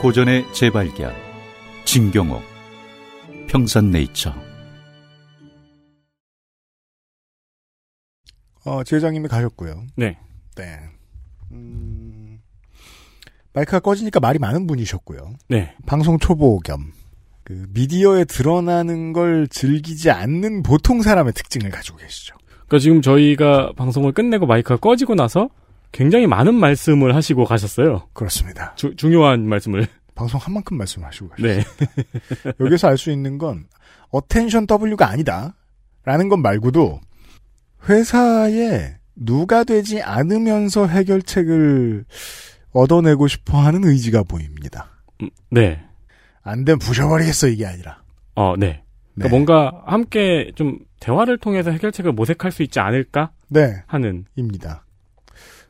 Speaker 7: 고전의 재발견. 진경옥. 평산네이처.
Speaker 2: 어, 지회장님이 가셨고요.
Speaker 3: 네.
Speaker 2: 네. 음, 마이크가 꺼지니까 말이 많은 분이셨고요.
Speaker 3: 네.
Speaker 2: 방송 초보 겸, 그, 미디어에 드러나는 걸 즐기지 않는 보통 사람의 특징을 가지고 계시죠.
Speaker 3: 그러니까 지금 저희가 방송을 끝내고 마이크가 꺼지고 나서 굉장히 많은 말씀을 하시고 가셨어요.
Speaker 2: 그렇습니다.
Speaker 3: 주- 중요한 말씀을.
Speaker 2: 방송 한 만큼 말씀하시고 가셨어요.
Speaker 3: 네.
Speaker 2: 여기서 알 수 있는 건, attention W가 아니다. 라는 것 말고도, 회사에 누가 되지 않으면서 해결책을 얻어내고 싶어 하는 의지가 보입니다.
Speaker 3: 네.
Speaker 2: 안 되면 부셔버리겠어, 이게 아니라.
Speaker 3: 어, 네. 그러니까 뭔가 함께 좀 대화를 통해서 해결책을 모색할 수 있지 않을까
Speaker 2: 네.
Speaker 3: 하는.
Speaker 2: 입니다.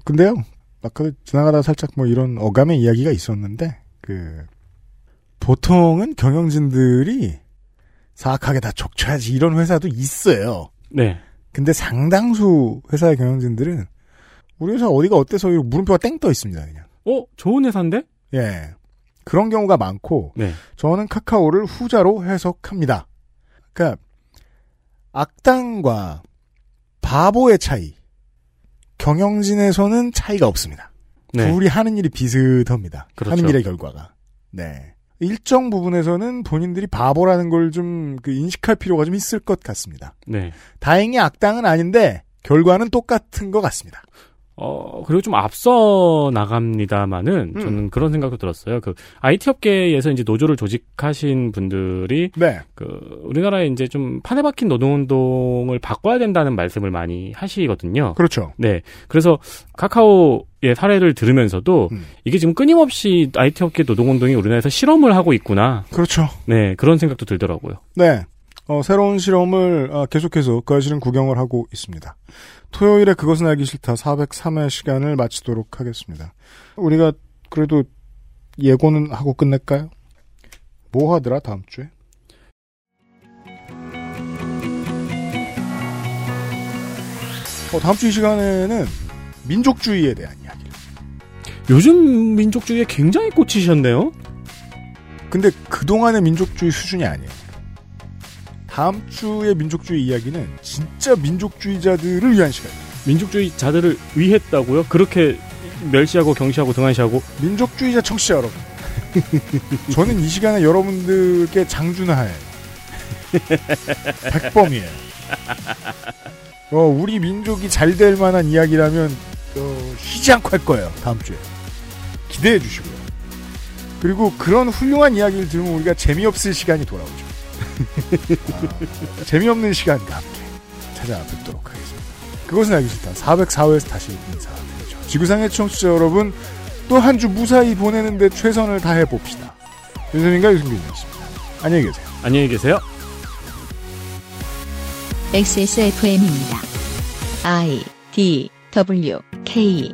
Speaker 2: 근데요, 아까 지나가다 살짝 뭐 이런 어감의 이야기가 있었는데, 그, 보통은 경영진들이 사악하게 다 족쳐야지 이런 회사도 있어요.
Speaker 3: 네.
Speaker 2: 근데 상당수 회사의 경영진들은 우리 회사 어디가 어때서 이러고 물음표가 땡 떠 있습니다, 그냥.
Speaker 3: 어, 좋은 회사인데?
Speaker 2: 예. 그런 경우가 많고,
Speaker 3: 네.
Speaker 2: 저는 카카오를 후자로 해석합니다. 그러니까 악당과 바보의 차이. 경영진에서는 차이가 없습니다.
Speaker 3: 네.
Speaker 2: 둘이 하는 일이 비슷합니다.
Speaker 3: 그렇죠.
Speaker 2: 하는 일의 결과가. 네. 일정 부분에서는 본인들이 바보라는 걸 좀 그 인식할 필요가 좀 있을 것 같습니다.
Speaker 3: 네.
Speaker 2: 다행히 악당은 아닌데 결과는 똑같은 것 같습니다.
Speaker 3: 어, 그리고 좀 앞서 나갑니다마는
Speaker 2: 음.
Speaker 3: 저는 그런 생각도 들었어요. 그 IT 업계에서 이제 노조를 조직하신 분들이
Speaker 2: 네.
Speaker 3: 그 우리나라에 이제 좀 판에 박힌 노동 운동을 바꿔야 된다는 말씀을 많이 하시거든요.
Speaker 2: 그렇죠.
Speaker 3: 네. 그래서 카카오의 사례를 들으면서도
Speaker 2: 음.
Speaker 3: 이게 지금 끊임없이 IT 업계 노동 운동이 우리나라에서 실험을 하고 있구나.
Speaker 2: 그렇죠.
Speaker 3: 네. 그런 생각도 들더라고요.
Speaker 2: 네. 어, 새로운 실험을 어, 계속해서 그 사실은 구경을 하고 있습니다. 토요일에 그것은 알기 싫다 403회 시간을 마치도록 하겠습니다. 우리가 그래도 예고는 하고 끝낼까요? 뭐 하더라 다음 주에? 어, 다음 주 이 시간에는 민족주의에 대한 이야기.
Speaker 3: 요즘 민족주의에 굉장히 꽂히셨네요.
Speaker 2: 근데 그동안의 민족주의 수준이 아니에요. 다음 주의 민족주의 이야기는 진짜 민족주의자들을 위한 시간이에요.
Speaker 3: 민족주의자들을 위했다고요? 그렇게 멸시하고 경시하고 등한시하고
Speaker 2: 민족주의자 청취자 여러분. 저는 이 시간에 여러분들께 장준하에 백범이에요. 어, 우리 민족이 잘 될 만한 이야기라면 어, 쉬지 않고 할 거예요. 다음 주에 기대해 주시고요. 그리고 그런 훌륭한 이야기를 들으면 우리가 재미없을 시간이 돌아오죠. 아, 재미없는 시간과 함께 찾아뵙도록 하겠습니다. 그것은 알기 싫다. 404회에서 다시 인사드리죠. 지구상의 청취자 여러분, 또 한 주 무사히 보내는데 최선을 다해 봅시다. 윤세민과 유승균이었습니다. 안녕히 계세요.
Speaker 3: 안녕히 계세요.
Speaker 1: XSFM입니다. I D W K